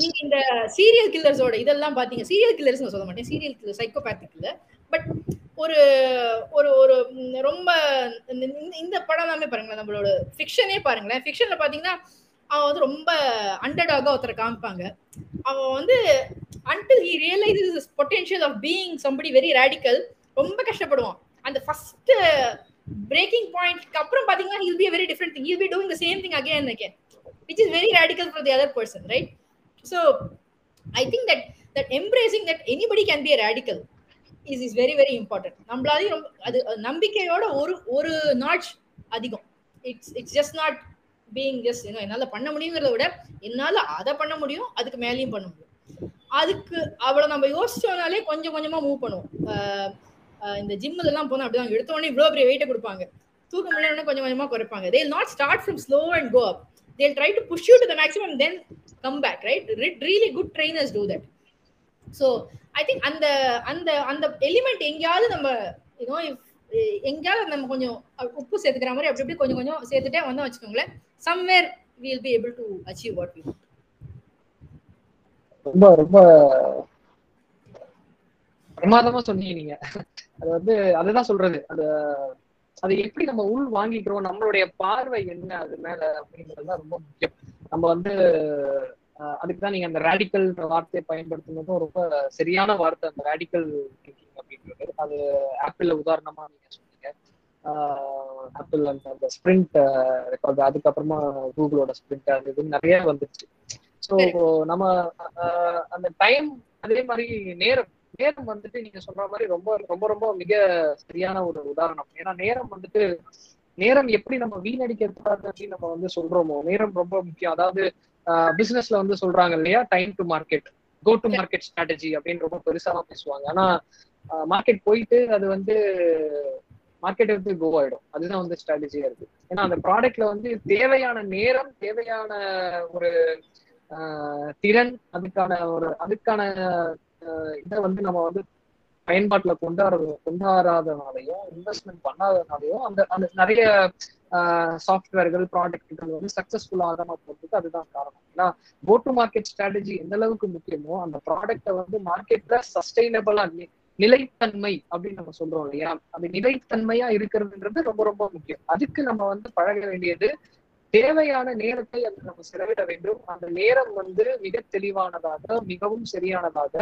நீங்க இந்த சீரியல் கில்லர்ஸோட இதெல்லாம் பாத்தீங்க. சீரியல் கில்லர்ஸ் நான் சொல்ல மாட்டேன். Serial killer psychopathic இல்ல but ஒரு ஒரு ஒரு ரொம்ப இந்த படம் எல்லாமே பாருங்களேன். நம்மளோட ஃபிக்ஷனே பாருங்களேன். ஃபிக்ஷன்ல பாத்தீங்கன்னா அவன் வந்து ரொம்ப அண்டர்டாக ஒருத்தரை காமிப்பாங்க. அவன் வந்து until he is potential of being somebody very radical ரொம்ப கஷ்டப்படுவான். அந்த ஃபர்ஸ்ட் பிரேக்கிங் பாயிண்ட்க்கு அப்புறம் பாத்தீங்கன்னா he'll be very different thing he'll be doing the same thing again again which is very radical for the other person right so I think that that embracing that anybody can be a radical is is very very important நம்மளாலையும் ரொம்ப அது நம்பிக்கையோட ஒரு ஒரு notch அதிகம். It's it's just not being just you know என்னால் பண்ண முடியுங்கிறத விட என்னால் அதை பண்ண முடியும் அதுக்கு மேலேயும் பண்ண முடியும். அதுக்கு அவளை நம்ம யோசிச்சோனாலே கொஞ்சம் கொஞ்சமாக மூவ் பண்ணுவோம். இந்த ஜிம்மில் எல்லாம் போனால் அப்படிதான் எடுத்த உடனே இவ்வளோ பெரிய வெயிட்டை கொடுப்பாங்க. தூக்க முடியல கொஞ்சம் கொஞ்சமாக குறைப்பாங்க. They not start from slow and go up they'll to to push you to the maximum then come back right? Really good trainers do that so I think அந்த அந்த அந்த எலிமெண்ட் எங்கேயாவது நம்ம யூனோ இஃப் எங்கேயாவது நம்ம கொஞ்சம் உப்பு சேர்த்துக்கிற மாதிரி அப்படி அப்படி கொஞ்சம் கொஞ்சம் சேர்த்துட்டே வந்தோம் வச்சுக்கோங்களேன் somewhere will be able to achieve what we ரொம்ப ரொம்ப பிரமாதமா சொன்னீங்க நீங்க. அது வந்து அதுதான் சொல்றது. அது அதை எப்படி நம்ம உள் வாங்கிக்கிறோம் நம்மளுடைய பார்வை என்ன அது மேல அப்படிங்கிறது தான் ரொம்ப முக்கியம். நம்ம வந்து அதுக்கு தான் நீங்க அந்த ரேடிக்கல் வார்த்தையை பயன்படுத்துனதும் ரொம்ப சரியான வார்த்தை அந்த ரேடிக்கல் திங்கிங் அப்படின்றது. அது ஆப்பிள்ல உதாரணமா நீங்க சொன்னீங்க. ஆப்பிள் அந்த அந்த ஸ்ப்ரிண்ட் ரெக்கார்டு அதுக்கப்புறமா கூகுளோட ஸ்ப்ரிண்ட் அது இது நிறைய வந்துருச்சு. ஸோ நம்ம அந்த டைம் அதே மாதிரி நேரம் நேரம் வந்துட்டு நீங்க சொல்ற மாதிரி ரொம்ப ரொம்ப ரொம்ப மிக சரியான ஒரு உதாரணம். ஏன்னா நேரம் வந்துட்டு நேரம் எப்படி நம்ம வீணடிக்க கூடாது அப்படின்னு நம்ம வந்து சொல்றோமோ நேரம் ரொம்ப முக்கியம். அதாவது பிசினஸ்ல வந்து சொல்றாங்க இல்லையா? Time to market go to market strategy அப்படின்னு ரொம்ப பெருசாலாம் பேசுவாங்க. ஆனா மார்க்கெட் போயிட்டு அது வந்து மார்க்கெட் வந்து கோ ஆயிடும். அதுதான் வந்து ஸ்ட்ராட்டஜியா இருக்கு. ஏன்னா அந்த ப்ராடக்ட்ல வந்து தேவையான நேரம் தேவையான ஒரு ஆஹ், திறன் அதுக்கான ஒரு அதுக்கான ஆஹ், இதை வந்து நம்ம வந்து பயன்பாட்டுல கொண்டாட கொண்டாடாதனாலையும் இன்வெஸ்ட்மெண்ட் பண்ணாதனாலையும் அந்த அந்த நிறைய சாஃப்ட்வேர்கள் ப்ராடக்ட்கள் வந்து சக்சஸ்ஃபுல் ஆகாம போறதுக்கு அதுதான் காரணம். ஏன்னா கோ டு மார்க்கெட் ஸ்ட்ராட்டஜி எந்த அளவுக்கு முக்கியமோ அந்த ப்ராடக்ட்டை வந்து மார்க்கெட்ல சஸ்டைனபிளா நிலைத்தன்மை அப்படின்னு நம்ம சொல்றோம் இல்லையா? அது நிலைத்தன்மையா இருக்கிறதுன்றது ரொம்ப ரொம்ப முக்கியம். அதுக்கு நம்ம வந்து பழக வேண்டியது தேவையான நேரத்தை அது நம்ம செலவிட வேண்டும். அந்த நேரம் வந்து மிக தெளிவானதாக மிகவும் சரியானதாக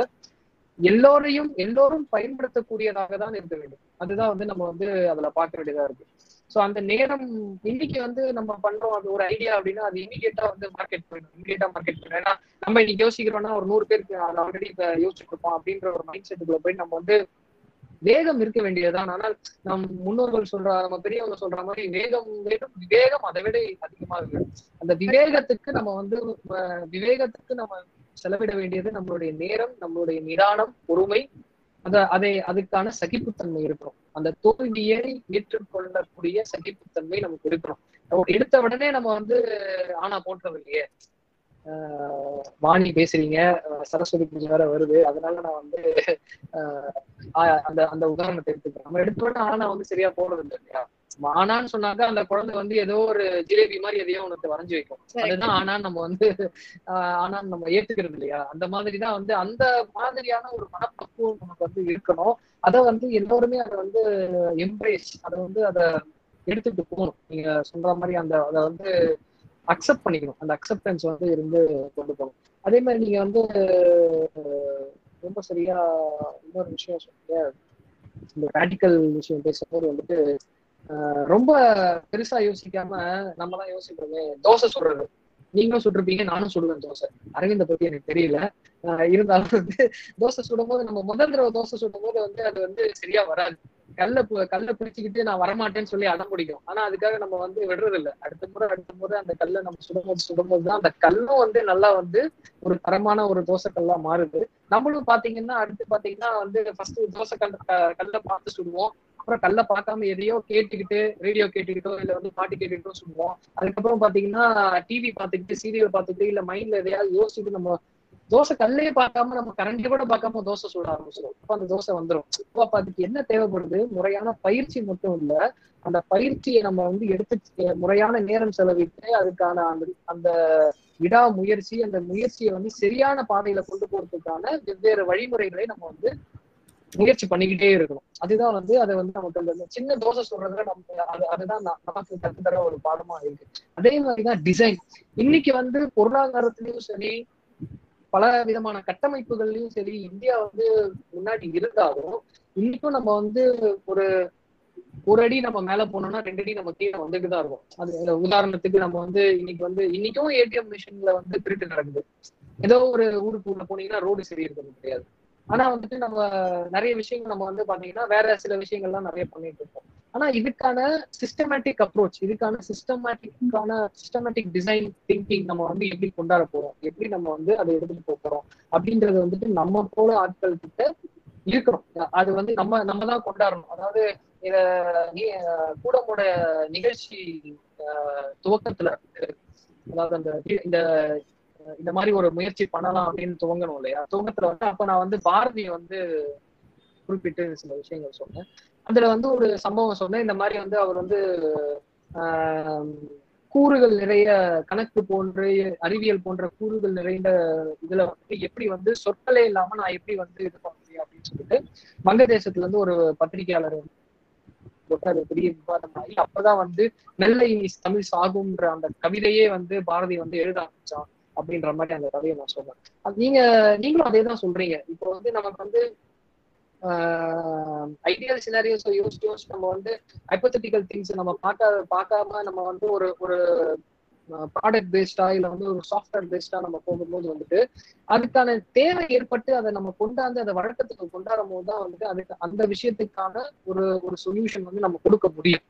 எல்லோரையும் எல்லோரும் பயன்படுத்தக்கூடியதாக தான் இருக்க வேண்டும். அதுதான் வந்து நம்ம வந்து அதுல பார்க்க வேண்டியதா இருக்கு. சோ அந்த நேரம் இன்னைக்கு வந்து நம்ம பண்றோம். அது ஒரு ஐடியா அப்படின்னா அது இமீடியட்டா வந்து மார்க்கெட் போயிடும். இமீடியட்டா மார்க்கெட் போயிடும். ஏன்னா நம்ம இன்னைக்கு யோசிக்கிறோம்னா ஒரு நூறு பேருக்கு அதை ஆல்ரெடி இப்ப யோசிச்சுட்டு இருப்போம் அப்படின்ற ஒரு மைண்ட் செட்டுக்குள்ள போய் நம்ம வந்து வேகம் இருக்க வேண்டியதுதான். ஆனால் நம் முன்னோர்கள் சொல்ற நம்ம பெரியவங்க சொல்ற மாதிரி வேகம் வேண்டும் விவேகம் அதை விட அதிகமா இருக்கு அந்த விவேகத்துக்கு நம்ம வந்து விவேகத்துக்கு நம்ம செலவிட வேண்டியது நம்மளுடைய நேரம் நம்மளுடைய நிதானம் பொறுமை அத அதை அதுக்கான சகிப்புத்தன்மை இருக்கணும். அந்த தோல்வியை ஏற்றுக்கொள்ளக்கூடிய சகிப்புத்தன்மை நமக்கு இருக்கணும். எடுத்த உடனே நம்ம வந்து ஆனா போன்றது இல்லையே. வாணி பேசுறீங்க. சரஸ்வதி பூஜை வேற வருது. அதனால நான் வந்து அந்த அந்த உதாரணத்தை எடுத்துக்கிறேன். நம்ம எடுத்த உடனே ஆனா வந்து சரியா போறது இல்லை இல்லையா? ஆனான்னு சொன்னாக்க அந்த குழந்தை வந்து ஏதோ ஒரு ஜிலேபி மாதிரி எதையோ உனக்கு வரைஞ்சு வைக்கும். அதுதான் ஆனான்னு நம்ம வந்து ஆஹ் ஆனான்னு நம்ம ஏத்துக்கிறது இல்லையா? அந்த மாதிரிதான் வந்து அந்த மாதிரியான ஒரு மனப்பக்குவம் நமக்கு வந்து இருக்கணும். அதை வந்து எல்லோருமே அதை வந்து எம்ப்ரேஸ் அதை வந்து அதை எடுத்துட்டு போகணும். நீங்க சொல்ற மாதிரி அந்த அதை வந்து அக்செப்ட் பண்ணிக்கணும். அந்த அக்செப்டன்ஸ் வந்து இருந்து கொண்டு போகணும். அதே மாதிரி நீங்க வந்து ரொம்ப சரியா இன்னொரு விஷயம் சொன்னீங்க. இந்த ரேடிக்கல் விஷயம் பேசும்போது வந்துட்டு ரொம்ப பெருசா யோசிக்காம நம்ம தான் யோசிக்கிறோமே. தோசை சுடுறது. நீங்களும் சுட்டிருப்பீங்க நானும் சுடுவேன் தோசை. அரவிந்த பத்தி எனக்கு தெரியல. இருந்தாலும் வந்து தோசை சுடும்போது நம்ம முதல் தடவை தோசை சுடும்போது வந்து அது வந்து சரியா வராது. கல்ல கல்லை கல்ல பிடிச்சிக்கிட்டு நான் வரமாட்டேன்னு சொல்லி அடம் பிடிக்கும். ஆனா அதுக்காக நம்ம வந்து விடுறது இல்லை அடுத்த முறை அடுத்த முறை அந்த கல்லை நம்ம சுடும்போது சுடும்போது தான் அந்த கல்லும் வந்து நல்லா வந்து ஒரு தரமான ஒரு தோசை கல்லா மாறுது. நம்மளும் பாத்தீங்கன்னா அடுத்து பாத்தீங்கன்னா வந்து ஃபர்ஸ்ட் தோசை கல் கல்லை பார்த்து சுடுவோம். அப்புறம் கல்லை பார்க்காம எதையோ கேட்டுக்கிட்டு ரேடியோ கேட்டுக்கிட்டோ இல்ல வந்து பாட்டு கேட்டுக்கிட்டோ சுடுவோம். அதுக்கப்புறம் பாத்தீங்கன்னா டிவி பாத்துக்கிட்டு சீரியல் பாத்துக்கிட்டு இல்ல மைண்ட்ல எதையாவது யோசிச்சுட்டு நம்ம தோசை கல்லையே பார்க்காம நம்ம கரண்டி கூட பார்க்காம தோசை சுட ஆரம்பிச்சிடும் இப்போ அந்த தோசை வந்துடும் அப்ப அதுக்கு என்ன தேவைப்படுது? முறையான பயிற்சி மட்டும் இல்ல அந்த பயிற்சியை நம்ம வந்து எடுத்து முறையான நேரம் செலவிட்டு அதுக்கான அந்த அந்த விடா முயற்சி அந்த முயற்சியை வந்து சரியான பாதையில கொண்டு போறதுக்கான வெவ்வேறு வழிமுறைகளை நம்ம வந்து முயற்சி பண்ணிக்கிட்டே இருக்கணும். அதுதான் வந்து அதை வந்து நமக்கு அந்த சின்ன தோசை சொல்றதுல நம்ம அது அதுதான் நமக்கு கத்து தர ஒரு பாடமா இருக்கு. அதே மாதிரிதான் டிசைன் இன்னைக்கு வந்து பொருளாதாரத்திலயும் சரி பல விதமான கட்டமைப்புகள்லயும் சரி இந்தியா வந்து முன்னாடி இருந்தாலும் இன்னைக்கும் நம்ம வந்து ஒரு ஒரு அடி நம்ம மேல போனோம்னா ரெண்டு அடி நம்ம கீழே வந்துட்டு தான் இருக்கும். அது இந்த உதாரணத்துக்கு நம்ம வந்து இன்னைக்கு வந்து இன்னைக்கும் ஏடிஎம் மிஷின்ல வந்து திருட்டு நடக்குது. ஏதோ ஒரு ஊருக்கு உள்ள போனீங்கன்னா ரோடு சரி இருக்கிறது கிடையாது. ஆனா வந்துட்டு நம்ம நிறைய விஷயங்கள் நம்ம வந்து பாத்தீங்கன்னா வேற சில விஷயங்கள்லாம் நிறைய பண்ணிட்டு இருக்கோம். ஆனா இதுக்கான சிஸ்டமேட்டிக் அப்ரோச் இதுக்கான சிஸ்டமேட்டிக்கான சிஸ்டமேட்டிக் டிசைன் திங்கிங் நம்ம வந்து எப்படி கொண்டாட போறோம் எப்படி நம்ம வந்து அதை எடுத்துட்டு போக போறோம் அப்படின்றது வந்துட்டு நம்ம போல ஆட்கள் கிட்ட இருக்கணும். அது வந்து நம்ம நம்ம தான் கொண்டாடணும். அதாவது இத நீ கூடமோட நிகழ்ச்சி துவக்கத்துல அதாவது அந்த இந்த இந்த மாதிரி ஒரு முயற்சி பண்ணலாம் அப்படின்னு துவங்கணும் இல்லையா? துவக்கத்துல வந்து அப்ப நான் வந்து பாரதியை வந்து குறிப்பிட்டு சில விஷயங்கள் சொன்னேன். அதுல வந்து ஒரு சம்பவம் சொன்னேன். இந்த மாதிரி வந்து அவர் வந்து ஆஹ், கூறுகள் நிறைய கணக்கு போன்ற அறிவியல் போன்ற கூறுகள் நிறைந்த இதுல வந்து எப்படி வந்து சொற்களே இல்லாம நான் எப்படி வந்து இது பண்ண முடியும் அப்படின்னு சொல்லிட்டு வங்கதேசத்துல இருந்து ஒரு பத்திரிகையாளர் போட்டு அது பெரிய விவாதமாகி அப்பதான் வந்து நெல்லை இனி தமிழ் சாகுன்ற அந்த கவிதையே வந்து பாரதி வந்து எழுத ஆரம்பிச்சான் அப்படின்ற மாதிரி அந்த கதையை நான் சொல்றேன் நீங்க நீங்களும் அதே தான் சொல்றீங்க. இப்போ வந்து நமக்கு வந்து ஐடியல் சினாரியோஸ் யோசிச்சு யோசிச்சு நம்ம வந்து ஹைப்போதட்டிக்கல் திங்ஸ் நம்ம பார்க்க பார்க்காம நம்ம வந்து ஒரு ஒரு ப்ராடக்ட் பேஸ்டா இல்ல வந்து ஒரு சாஃப்ட்வேர் பேஸ்டா நம்ம போகும்போது வந்துட்டு அதுக்கான தேவை ஏற்பட்டு அதை நம்ம கொண்டாந்து அதை வழக்கத்துக்கு கொண்டாடும் போது தான் வந்துட்டு அதுக்கு அந்த விஷயத்துக்கான ஒரு ஒரு சொல்யூஷன் வந்து நம்ம கொடுக்க முடியும்.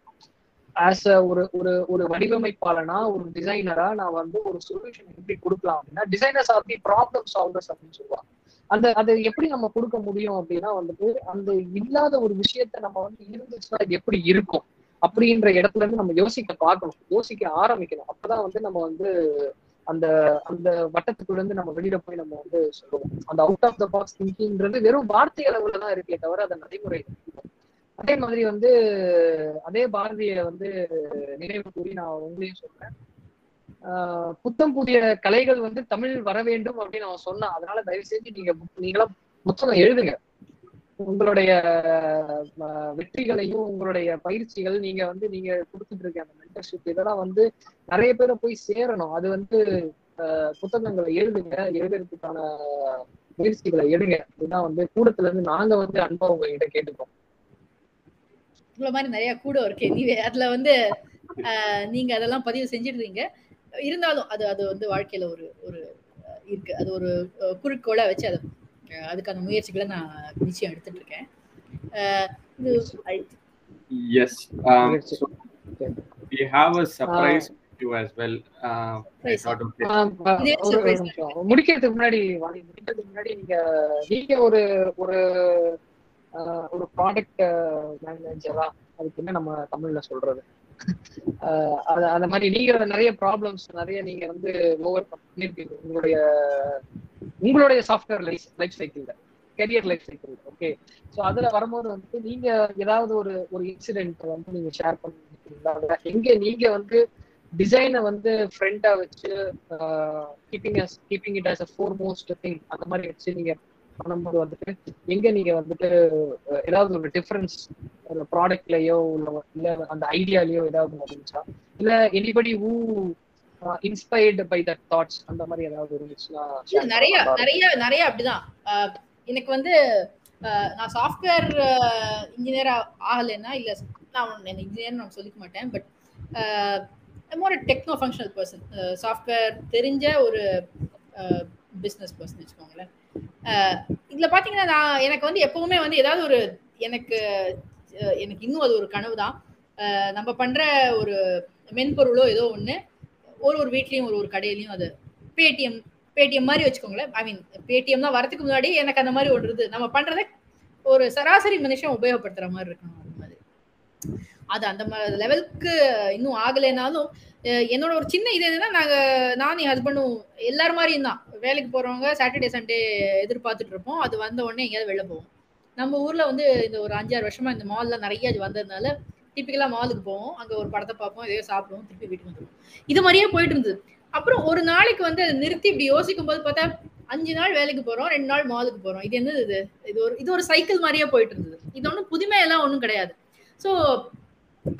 ஆஸ் அ ஒரு ஒரு ஒரு வடிவமைப்பாளனா ஒரு டிசைனரா நான் வந்து ஒரு சொல்யூஷன் எப்படி கொடுக்கலாம் அப்படின்னா designers of the problem solvers அப்படின்னு சொல்லுவாங்க. அந்த அது எப்படி நம்ம கொடுக்க முடியும் அப்படின்னா வந்துட்டு அந்த இல்லாத ஒரு விஷயத்த நம்ம வந்து இருந்துச்சுன்னா எப்படி இருக்கும்? அப்படின்ற இடத்துல இருந்து நம்ம யோசிக்க பார்க்கணும். யோசிக்க ஆரம்பிக்கணும். அப்பதான் வந்து நம்ம வந்து அந்த அந்த வட்டத்துக்குள்ள இருந்து நம்ம வெளியில போய் நம்ம வந்து சொல்லுவோம். அந்த அவுட் ஆஃப் த பாக்ஸ் திங்கிங்ன்றது வெறும் வார்த்தை அளவுல தான் இருக்கே தவிர அந்த நடைமுறை. அதே மாதிரி வந்து அதே பாரதிய வந்து நினைவு கூறி நான் உங்களையும் சொல்றேன். புத்தம் புதிய கலைகள் வந்து தமிழ் வர வேண்டும் அப்படின்னு அவன் சொன்னான். அதனால தயவு செஞ்சு நீங்க நீங்களாம் புத்தகம் எழுதுங்க. உங்களுடைய வெற்றிகளையும் உங்களுடைய பயிற்சிகள் நீங்க வந்து நீங்க கொடுத்துட்டு இருக்க அந்த மென்டர்ஷிப் இதெல்லாம் வந்து நிறைய பேரை போய் சேரணும். அது வந்து புத்தகங்களை எழுதுங்க. எழுதுறதுக்கான முயற்சிகளை எடுங்க. இதுதான் வந்து கூடத்துல இருந்து நாங்க வந்து அன்பா உங்ககிட்ட கேட்டுக்கோம். இவ்வளவு மாதிரி நிறைய கூட இருக்கு. நீ அதுல வந்து நீங்க அதெல்லாம் பதிவு செஞ்சிடுறீங்க. இருந்தாலும் அது அது வந்து வாழ்க்கையில ஒரு ஒரு இருக்கு. அது ஒரு குறிக்கோளா வச்சு அது அதுக்கான முயற்சிகளை நான் நிச்சயம் எடுத்துட்டு இருக்கேன் yes um, so we have a surprise you as well. Uh, முடிக்கிறதுக்கு முன்னாடி முடிக்கிறதுக்கு முன்னாடி நீங்க நீங்க ஒரு ஒரு ஒரு ப்ராடக்ட் மேனேஜரா அதுக்கு என்ன நம்ம தமிழ்ல சொல்றது? அந்த மாதிரி நீங்க நிறைய ப்ராப்ளம்ஸ் நிறைய நீங்க வந்து ஓவர் பண்ணிருக்கீங்க. உங்களுடைய உங்களுடைய சாஃப்ட்வேர் லைஃப் லைஃப் சைக்கிள்ல career life cycle okay so அதுல வரும்போது வந்து நீங்க ஏதாவது ஒரு ஒரு இன்சிடென்ட் வந்து நீங்க ஷேர் பண்ணிருக்கீங்களா? எங்க நீங்க வந்து டிசைனை வந்து ஃப்ரெண்டா வச்சு keeping keeping it as a foremost thing அந்த மாதிரி வச்சு நீங்க பண்ணும்போது வந்துட்டு எங்க நீங்க வந்துட்டு ஏதாவது ஒரு டிஃபரன்ஸ் ஒரு ப்ராடக்ட்லயோ இல்ல இல்ல அந்த ஐடியாலயோ ஏதாவது இருந்துச்சா இல்ல anybody who inspired by that thoughts அந்த மாதிரி ஏதாவது இருந்துச்சுன்னா நிறைய நிறைய நிறைய அப்படிதான். எனக்கு வந்து நான் சாஃப்ட்வேர் இன்ஜினியர் ஆகலைன்னா இல்ல நான் இன்ஜினியர் நான் சொல்லிக்க மாட்டேன் but more techno functional person software தெரிஞ்ச ஒரு பிஸ்னஸ் பர்சன் வச்சுக்கோங்களேன். இதுல பாத்தீங்கன்னா நான் எனக்கு வந்து எப்பவுமே வந்து ஏதாவது ஒரு எனக்கு எனக்கு இன்னும் அது ஒரு கனவு தான். நம்ம பண்ற ஒரு மென்பொருளோ ஏதோ ஒண்ணு ஒரு ஒரு வீட்லயும் ஒரு ஒரு கடையிலயும் அது பேடிஎம் பேடிஎம் மாதிரி வச்சுக்கோங்களேன். ஐ மீன் பேடிஎம் தான் வரதுக்கு முன்னாடி எனக்கு அந்த மாதிரி ஒன்று நம்ம பண்றதை ஒரு சராசரி மனுஷன் உபயோகப்படுத்துற மாதிரி இருக்கணும் அந்த மாதிரி அது அந்த லெவலுக்கு இன்னும் ஆகலைனாலும் என்னோட ஒரு சின்ன இது என்னன்னா நாங்க நானும் என் ஹஸ்பண்டும் எல்லாரும் மாதிரியும் தான். வேலைக்கு போறவங்க சாட்டர்டே சண்டே எதிர்பார்த்துட்டு இருப்போம். அது வந்த உடனே எங்கேயாவது வெளில போவோம். நம்ம ஊர்ல வந்து இந்த ஒரு அஞ்சாறு வருஷமா இந்த மால்ல நிறைய வந்ததுனால டிப்பிக்கலா மாலுக்கு போவோம். அங்க ஒரு படத்தை பார்ப்போம் எதையோ சாப்பிடுவோம் திருப்பி வீட்டுக்கு வந்துடுவோம் இது மாதிரியே போயிட்டு இருந்தது. அப்புறம் ஒரு நாளைக்கு வந்து அதை நிறுத்தி இப்படி யோசிக்கும் போது பார்த்தா அஞ்சு நாள் வேலைக்கு போறோம் ரெண்டு நாள் மாலுக்கு போறோம். இது என்னது இது? இது ஒரு இது ஒரு சைக்கிள் மாதிரியே போயிட்டு இருந்தது. இது ஒன்றும் புதுமையெல்லாம் ஒன்றும் கிடையாது. ஸோ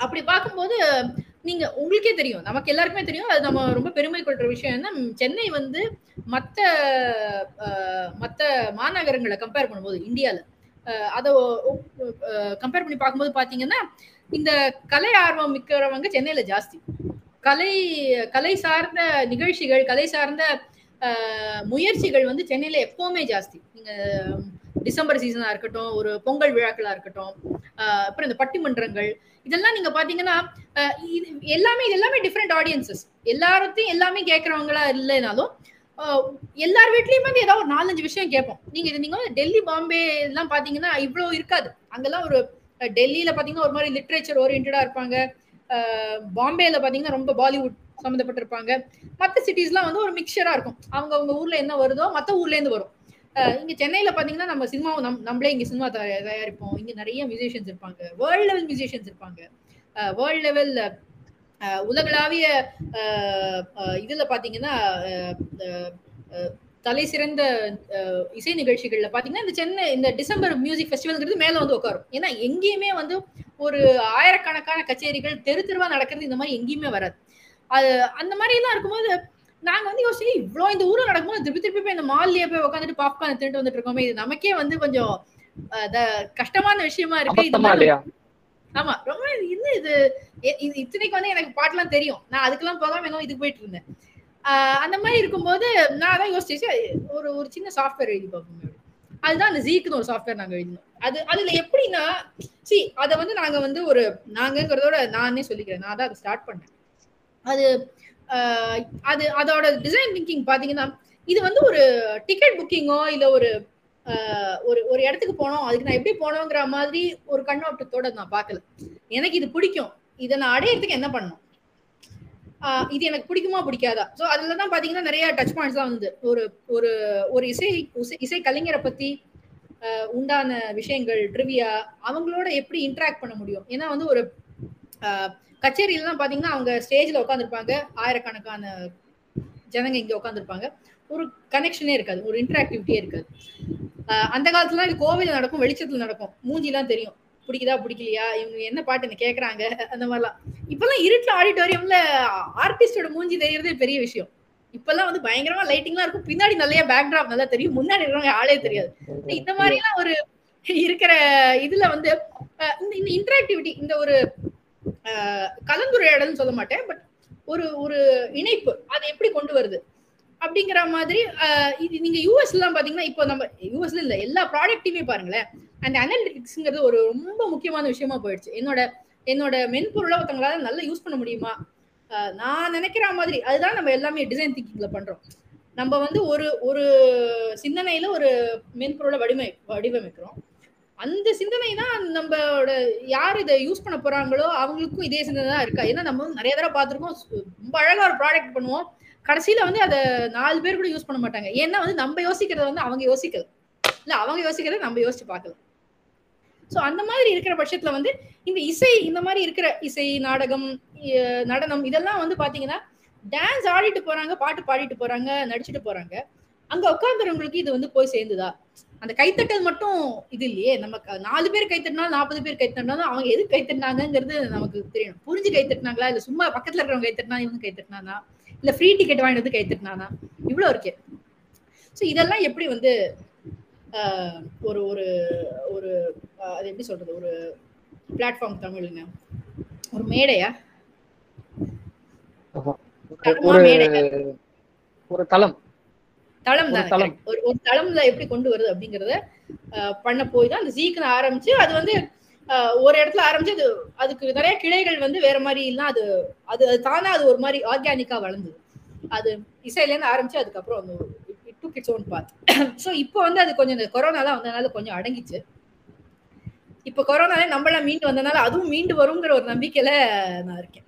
அப்படி பார்க்கும்போது நீங்க உங்களுக்கே தெரியும். நமக்கு எல்லாருக்குமே தெரியும். அது நம்ம ரொம்ப பெருமை கொள்ற விஷயம் என்ன? சென்னை வந்து மற்ற மற்ற மாநகரங்களை கம்பேர் பண்ணும்போது இந்தியால அதை கம்பேர் பண்ணி பார்க்கும்போது பாத்தீங்கன்னா இந்த கலை ஆர்வம் மிக்கிறவங்க சென்னையில ஜாஸ்தி. கலை கலை சார்ந்த நிகழ்ச்சிகள் கலை சார்ந்த முயற்சிகள் வந்து சென்னையில எப்பவுமே ஜாஸ்தி. நீங்க டிசம்பர் சீசனா இருக்கட்டும் ஒரு பொங்கல் விழாக்களா இருக்கட்டும் அப்புறம் இந்த பட்டிமன்றங்கள் இதெல்லாம் நீங்க பாத்தீங்கன்னா எல்லாமே இது எல்லாமே டிஃப்ரெண்ட் ஆடியன்சஸ் எல்லாத்தையும் எல்லாமே கேட்கறவங்களா இல்லைனாலும் எல்லார் வீட்லயும் வந்து ஏதாவது ஒரு நாலஞ்சு விஷயம் கேட்போம். நீங்க இது நீங்க டெல்லி பாம்பே எல்லாம் பாத்தீங்கன்னா இவ்வளவு இருக்காது. அங்கெல்லாம் ஒரு டெல்லியில பாத்தீங்கன்னா ஒரு மாதிரி லிட்ரேச்சர் ஓரியன்டா இருப்பாங்க. பாம்பேல பாத்தீங்கன்னா ரொம்ப பாலிவுட் சம்மந்தப்பட்டிருப்பாங்க மற்ற சிட்டிஸ்லாம் வந்து ஒரு மிக்சரா இருக்கும். அவங்க அவங்க ஊர்ல என்ன வருதோ மற்ற ஊர்ல இருந்து வரும். இங்க சென்னையில பாத்தீங்கன்னா நம்ம சினிமா நம் நம்மளே இங்க சினிமா தயாரிப்போம். இங்க நிறைய மியூசிஷியன்ஸ் இருப்பாங்க. வேர்ல்ட் லெவல் மியூசிஷியன்ஸ் இருப்பாங்க. வேர்ல்ட் லெவல் உலகளாவிய இதுல பாத்தீங்கன்னா தலை சிறந்த இசை நிகழ்ச்சிகள்ல பாத்தீங்கன்னா இந்த சென்னை இந்த டிசம்பர் மியூசிக் ஃபெஸ்டிவல்ங்கிறது மேல வந்து உட்காரும். ஏன்னா எங்கேயுமே வந்து ஒரு ஆயிரக்கணக்கான கச்சேரிகள் தெரு தெருவா நடக்கிறது இந்த மாதிரி எங்கேயுமே வராது. அது அந்த மாதிரி எல்லாம் இருக்கும்போது நாங்க வந்து யோசிச்சு இவ்வளோ இந்த ஊர்ல நடக்கும்போது திருப்பி திருப்பி போய் இந்த மால்லயே போய் உட்காந்துட்டு பாப்கார்ன் தின்ட்டு வந்துட்டு இருக்கோமே இது நமக்கே வந்து கொஞ்சம் கஷ்டமான விஷயமா இருக்கு. இல்லையா? ஆமா ரொம்ப இது இது இது இத்தனைக்கு வந்து எனக்கு பாட்டுலாம் தெரியும். நான் அதுக்கெல்லாம் போகாம என்ன இதுக்கு போயிட்டு இருந்தேன். அந்த மாதிரி இருக்கும்போது நான் தான் யோசிச்சு ஒரு ஒரு சின்ன சாஃப்ட்வேர் எழுதி பார்ப்போம் அதுதான் அந்த ஜீக்குன்னு ஒரு சாஃப்ட்வேர் நாங்க எழுதினோம். அது அதுல எப்படின்னா சி அதை வந்து நாங்க வந்து ஒரு நாங்கங்கிறதோட நானே சொல்லிக்கிறேன். நான் தான் அதை ஸ்டார்ட் பண்ணேன். அது அது அதோட டிசைன் திங்கிங் பாத்தீங்கன்னா இது வந்து ஒரு டிக்கெட் புக்கிங்கோ இல்ல ஒரு ஆஹ் ஒரு ஒரு இடத்துக்கு போனோம் அதுக்கு நான் எப்படி போனோங்கிற மாதிரி ஒரு கண்ணோட்டத்தோட நான் பார்க்கல எனக்கு இது பிடிக்கும். இதை நான் அடையறதுக்கு என்ன பண்ணணும்? ஆஹ் இது எனக்கு பிடிக்குமா பிடிக்காதா? ஸோ அதுல தான் பாத்தீங்கன்னா நிறைய டச் பாயிண்ட்ஸ் தான் வந்து. ஒரு ஒரு ஒரு இசை இசை- இசை கலைஞரை பத்தி ஆஹ் உண்டான விஷயங்கள் ட்ரிவியா அவங்களோட எப்படி இன்டராக்ட் பண்ண முடியும்? ஏன்னா வந்து ஒரு ஆஹ் கச்சேரியிலாம் பாத்தீங்கன்னா அவங்க ஸ்டேஜ்ல உட்காந்துருப்பாங்க ஆயிரக்கணக்கான ஜனங்க இங்க உட்காந்துருப்பாங்க ஒரு கனெக்ஷனே இருக்காது. ஒரு இன்டராக்டிவிட்டியே இருக்காது. அந்த காலத்துல இது கோவில நடக்கும் வெளிச்சத்துல நடக்கும். மூஞ்சிலாம் தெரியும். பிடிக்குதா பிடிக்கலையா? இவங்க என்ன பாட்டு என்ன கேக்குறாங்க? அந்த மாதிரிலாம் இப்பெல்லாம் இருட்டுல ஆடிட்டோரியம்ல ஆர்டிஸ்டோட மூஞ்சி தெரியறதே பெரிய விஷயம். இப்பெல்லாம் வந்து பயங்கரமா லைட்டிங்லாம் இருக்கும். பின்னாடி நிறைய பேக்ராப் நல்லா தெரியும். முன்னாடி இருக்கிறவங்க ஆளே தெரியாது. இந்த மாதிரி எல்லாம் ஒரு இருக்கிற இதுல வந்து இந்த இன்டராக்டிவிட்டி இந்த ஒரு கலந்துரையாடல் சொல்ல மாட்டேன் பட் ஒரு ஒரு இணைப்பு அதை எப்படி கொண்டு வருது? அப்படிங்கிற மாதிரி இது நீங்க யூஎஸ்லாம் பாத்தீங்கன்னா இப்போ நம்ம யூஎஸ்ல இல்ல எல்லா ப்ராடக்ட்டையுமே பாருங்களேன் அந்த அனலிட்டிக்ஸ்ங்கிறது ஒரு ரொம்ப முக்கியமான விஷயமா போயிடுச்சு. என்னோட என்னோட மென்பொருளை ஒருத்தவங்களால நல்லா யூஸ் பண்ண முடியுமா? நான் நினைக்கிற மாதிரி அதுதான் நம்ம எல்லாமே டிசைன் திங்கிங்ல பண்றோம். நம்ம வந்து ஒரு ஒரு சிந்தனையில ஒரு மென்பொருளை வடிவமை வடிவமைக்கிறோம். அந்த சிந்தனை தான் நம்மளோட யார் இதை யூஸ் பண்ண போறாங்களோ அவங்களுக்கும் இதே சிந்தனை தான் இருக்கா. ஏன்னா நம்ம வந்து நிறைய தடவை பார்த்துருக்கோம் ரொம்ப அழகா ஒரு ப்ராடக்ட் பண்ணுவோம். கடைசியில வந்து அதை நாலு பேர் கூட யூஸ் பண்ண மாட்டாங்க. ஏன்னா வந்து நம்ம யோசிக்கிறத வந்து அவங்க யோசிக்கல. இல்ல அவங்க யோசிக்கிறத நம்ம யோசிச்சு பார்க்கல. ஸோ அந்த மாதிரி இருக்கிற பட்சத்துல வந்து இந்த இசை இந்த மாதிரி இருக்கிற இசை நாடகம் நடனம் இதெல்லாம் வந்து பாத்தீங்கன்னா டான்ஸ் ஆடிட்டு போறாங்க பாட்டு பாடிட்டு போறாங்க நடிச்சுட்டு போறாங்க. அங்க உட்காந்துறவங்களுக்கு இது வந்து போய் சேர்ந்துதா? அந்த கைத்தட்டல் மட்டும் இது இல்லையே. நம்ம க- நாலு பேர் கைத்தட்டினாலும் நாற்பது பேர் கைத்தட்டினாலும் அவங்க எதுக்கு கைத்தட்டினாங்கிறது நமக்கு தெரியணும். புரிஞ்சு கைத்தட்டினாங்களா? இல்ல சும்மா பக்கத்துல இருக்கிறவங்க கைத்தட்டினா இவங்க கைத்தட்டினானா இல்ல ஃப்ரீ டிக்கெட் வாங்கிட்டு வந்து கைத்தட்டினானா இவ்வளவு இருக்கே. ஸோ இதெல்லாம் எப்படி வந்து ஒரு ஒரு ஒரு அது எப்படி சொல்றது? ஒரு பிளாட்ஃபார்ம் தமிழுங்க. ஒரு மேடையா? தளமா ஒரு மேடையா? ஒரு தளம். தளம் ஒரு தான். ஒரு ஒரு தளம்ல எப்படி கொண்டு வருது அப்படிங்கறத பண்ண போய் தான் அந்த ஜீக்கு ஆரம்பிச்சு அது வந்து ஒரு இடத்துல ஆரம்பிச்சு அது அதுக்கு நிறைய கிளைகள் வந்து வேற மாதிரி எல்லாம் அது அது அது தானா அது ஒரு மாதிரி ஆர்கானிக்கா வளர்ந்தது அது இசையில இருந்து ஆரம்பிச்சு அதுக்கப்புறம் அந்த two kids own path so இப்போ வந்து அது கொஞ்சம் இந்த கொரோனாலாம் வந்ததுனால கொஞ்சம் அடங்கிச்சு இப்போ கொரோனாலே நம்மளாம் மீண்டு வந்தனால அதுவும் மீண்டு வருங்கிற ஒரு நம்பிக்கையில நான் இருக்கேன்.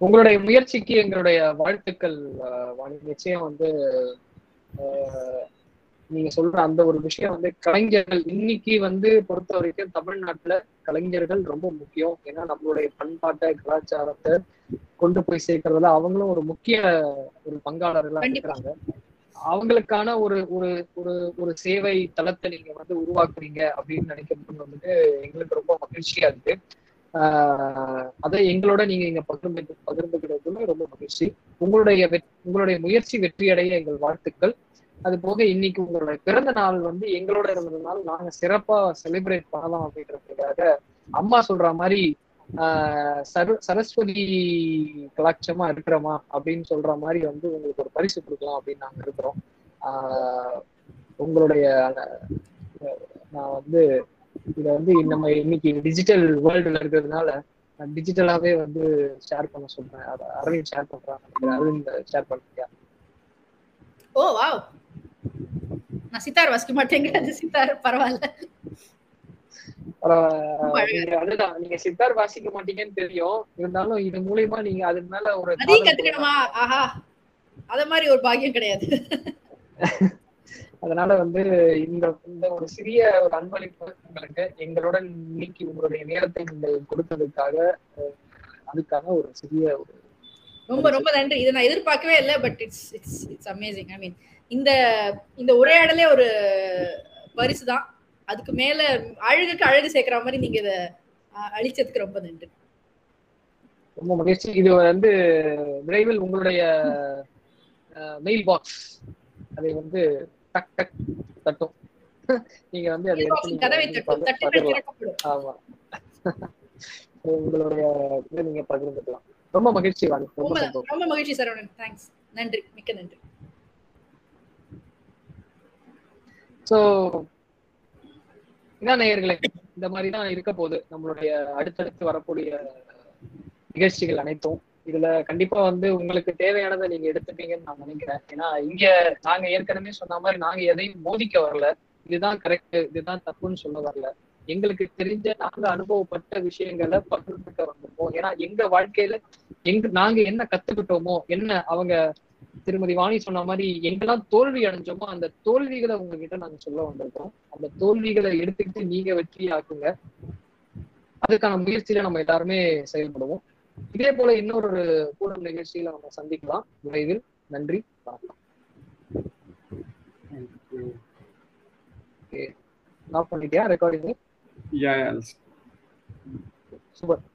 உங்களுடைய முயற்சிக்கு எங்களுடைய வாழ்த்துக்கள் வாணி. நிச்சயம் வந்து நீங்க சொல்ற அந்த ஒரு விஷயம் வந்து கலைஞர்கள் இன்னைக்கு வந்து பொறுத்த வரைக்கும் தமிழ்நாட்டுல கலைஞர்கள் ரொம்ப முக்கியம். ஏன்னா நம்மளுடைய பண்பாட்டை கலாச்சாரத்தை கொண்டு போய் சேர்க்கறதுல அவங்களும் ஒரு முக்கிய ஒரு பங்காளர்களா. இருக்கிறாங்க. அவங்களுக்கான ஒரு ஒரு ஒரு ஒரு சேவை தளத்தை நீங்க வந்து உருவாக்குறீங்க அப்படின்னு நினைக்கிறது வந்துட்டு எங்களுக்கு ரொம்ப மகிழ்ச்சியா இருக்கு. அதை எங்களோட நீங்க இங்க பகிர்ந்து பகிர்ந்துக்கிறதுல ரொம்ப மகிழ்ச்சி. உங்களுடைய உங்களுடைய முயற்சி வெற்றியடைய எங்கள் வாழ்த்துக்கள். அது போக இன்னைக்கு உங்களுடைய பிறந்த நாள் வந்து எங்களோட இருந்ததுனால நாங்க சிறப்பா செலிப்ரேட் பண்ணலாம் அப்படின்றதுக்காக அம்மா சொல்ற மாதிரி ஆஹ் சர சரஸ்வதி கலாட்சமா இருக்கிறோமா அப்படின்னு சொல்ற மாதிரி வந்து உங்களுக்கு ஒரு பரிசு கொடுக்கலாம் அப்படின்னு நாங்க இருக்கிறோம். ஆஹ் உங்களுடைய நான் வந்து இதை வந்து நம்ம இன்னைக்கு டிஜிட்டல் வேர்ல்டுல இருக்கிறதுனால நான் டிஜிட்டலாவே வந்து ஷேர் பண்ண சொல்றேன். அரவிந்த் ஷேர் பண்றாங்க அரவிந்த் ஷேர் பண்றியா? ஓ வாவ் நான் சித்தார் வாசிக்க மாட்டேங்க. அது சித்தார் பரவாயில்ல. அதுதான் நீங்க சித்தார் வாசிக்க மாட்டீங்கன்னு தெரியும். இருந்தாலும் இது மூலியமா நீங்க அது மேல ஒரு கத்துக்கணுமா? ஆஹா. அத மாதிரி ஒரு பாக்கியம் கிடையாது. அதனால வந்து இந்த இந்த ஒரு சிறிய ஒரு அன்பளிப்பு உங்களுக்கு எங்களுடன் இன்னைக்கு உங்களுடைய நேரத்தை நீங்கள் கொடுத்ததுக்காக அஹ், அதுக்காக ஒரு சிறிய ஒரு ரொம்ப ரொம்ப நன்றி. இதை நான் எதிர்பார்க்கவே இல்லை but it's it's it's amazing I mean இந்த இந்த உரையாடலே ஒரு பரிசு தான் அதுக்கு மேல அழகுக்கு அழகு சேர்க்கிற மாதிரி நீங்க இதை அஹ், அளிச்சதுக்கு ரொம்ப நன்றி. ரொம்ப மகிழ்ச்சி. இது வந்து விரைவில் உங்களுடைய மெயில் பாக்ஸ் அதை வந்து டக் டக் தட்டும். நீங்க வந்து அதை எடுத்து ஆமா. உங்களுடைய நீங்க பகிர்ந்துக்கலாம். ரொம்ப மகிழ்ச்சி வாணி. ரொம்ப ரொம்ப சந்தோஷம். ரொம்ப மகிழ்ச்சி சரவணன். தேங்க்ஸ் நன்றி. மிக்க நன்றி. சோ இதான் நேயர்களே இந்த மாதிரி தான் இருக்க போகுது. நம்மளுடைய அடுத்தடுத்து வரக்கூடிய நிகழ்ச்சிகள் அனைத்தும். இதுல கண்டிப்பா வந்து உங்களுக்கு தேவையானதை நீங்க எடுத்துப்பீங்கன்னு நான் நினைக்கிறேன். ஏன்னா இங்க நாங்க ஏற்கனவே சொன்ன மாதிரி நாங்க எதையும் மோதிக்க வரல. இதுதான் கரெக்ட் இதுதான் தப்புன்னு சொல்ல வரல. எங்களுக்கு தெரிஞ்ச நாங்க அனுபவப்பட்ட விஷயங்களை பகிர்ந்துக்க வந்திருக்கோம். ஏன்னா எங்க வாழ்க்கையில எங்க நாங்க என்ன கத்துக்கிட்டோமோ என்ன அவங்க திருமதி வாணி சொன்ன மாதிரி எங்கெல்லாம் தோல்வி அடைஞ்சோமோ அந்த தோல்விகளை உங்ககிட்ட நாங்க சொல்ல வந்திருக்கோம். அந்த தோல்விகளை எடுத்துக்கிட்டு நீங்க வெற்றி ஆக்குங்க அதுக்கான முயற்சியில நம்ம எல்லாருமே செயல்படுவோம். இதே போல இன்னொரு கூடம் நிகழ்ச்சியில நம்ம சந்திக்கலாம். விரைவில் நன்றி வணக்கம். ஆஃப் பண்ணிட்டியா? ரெக்கார்டிங். சூப்பர்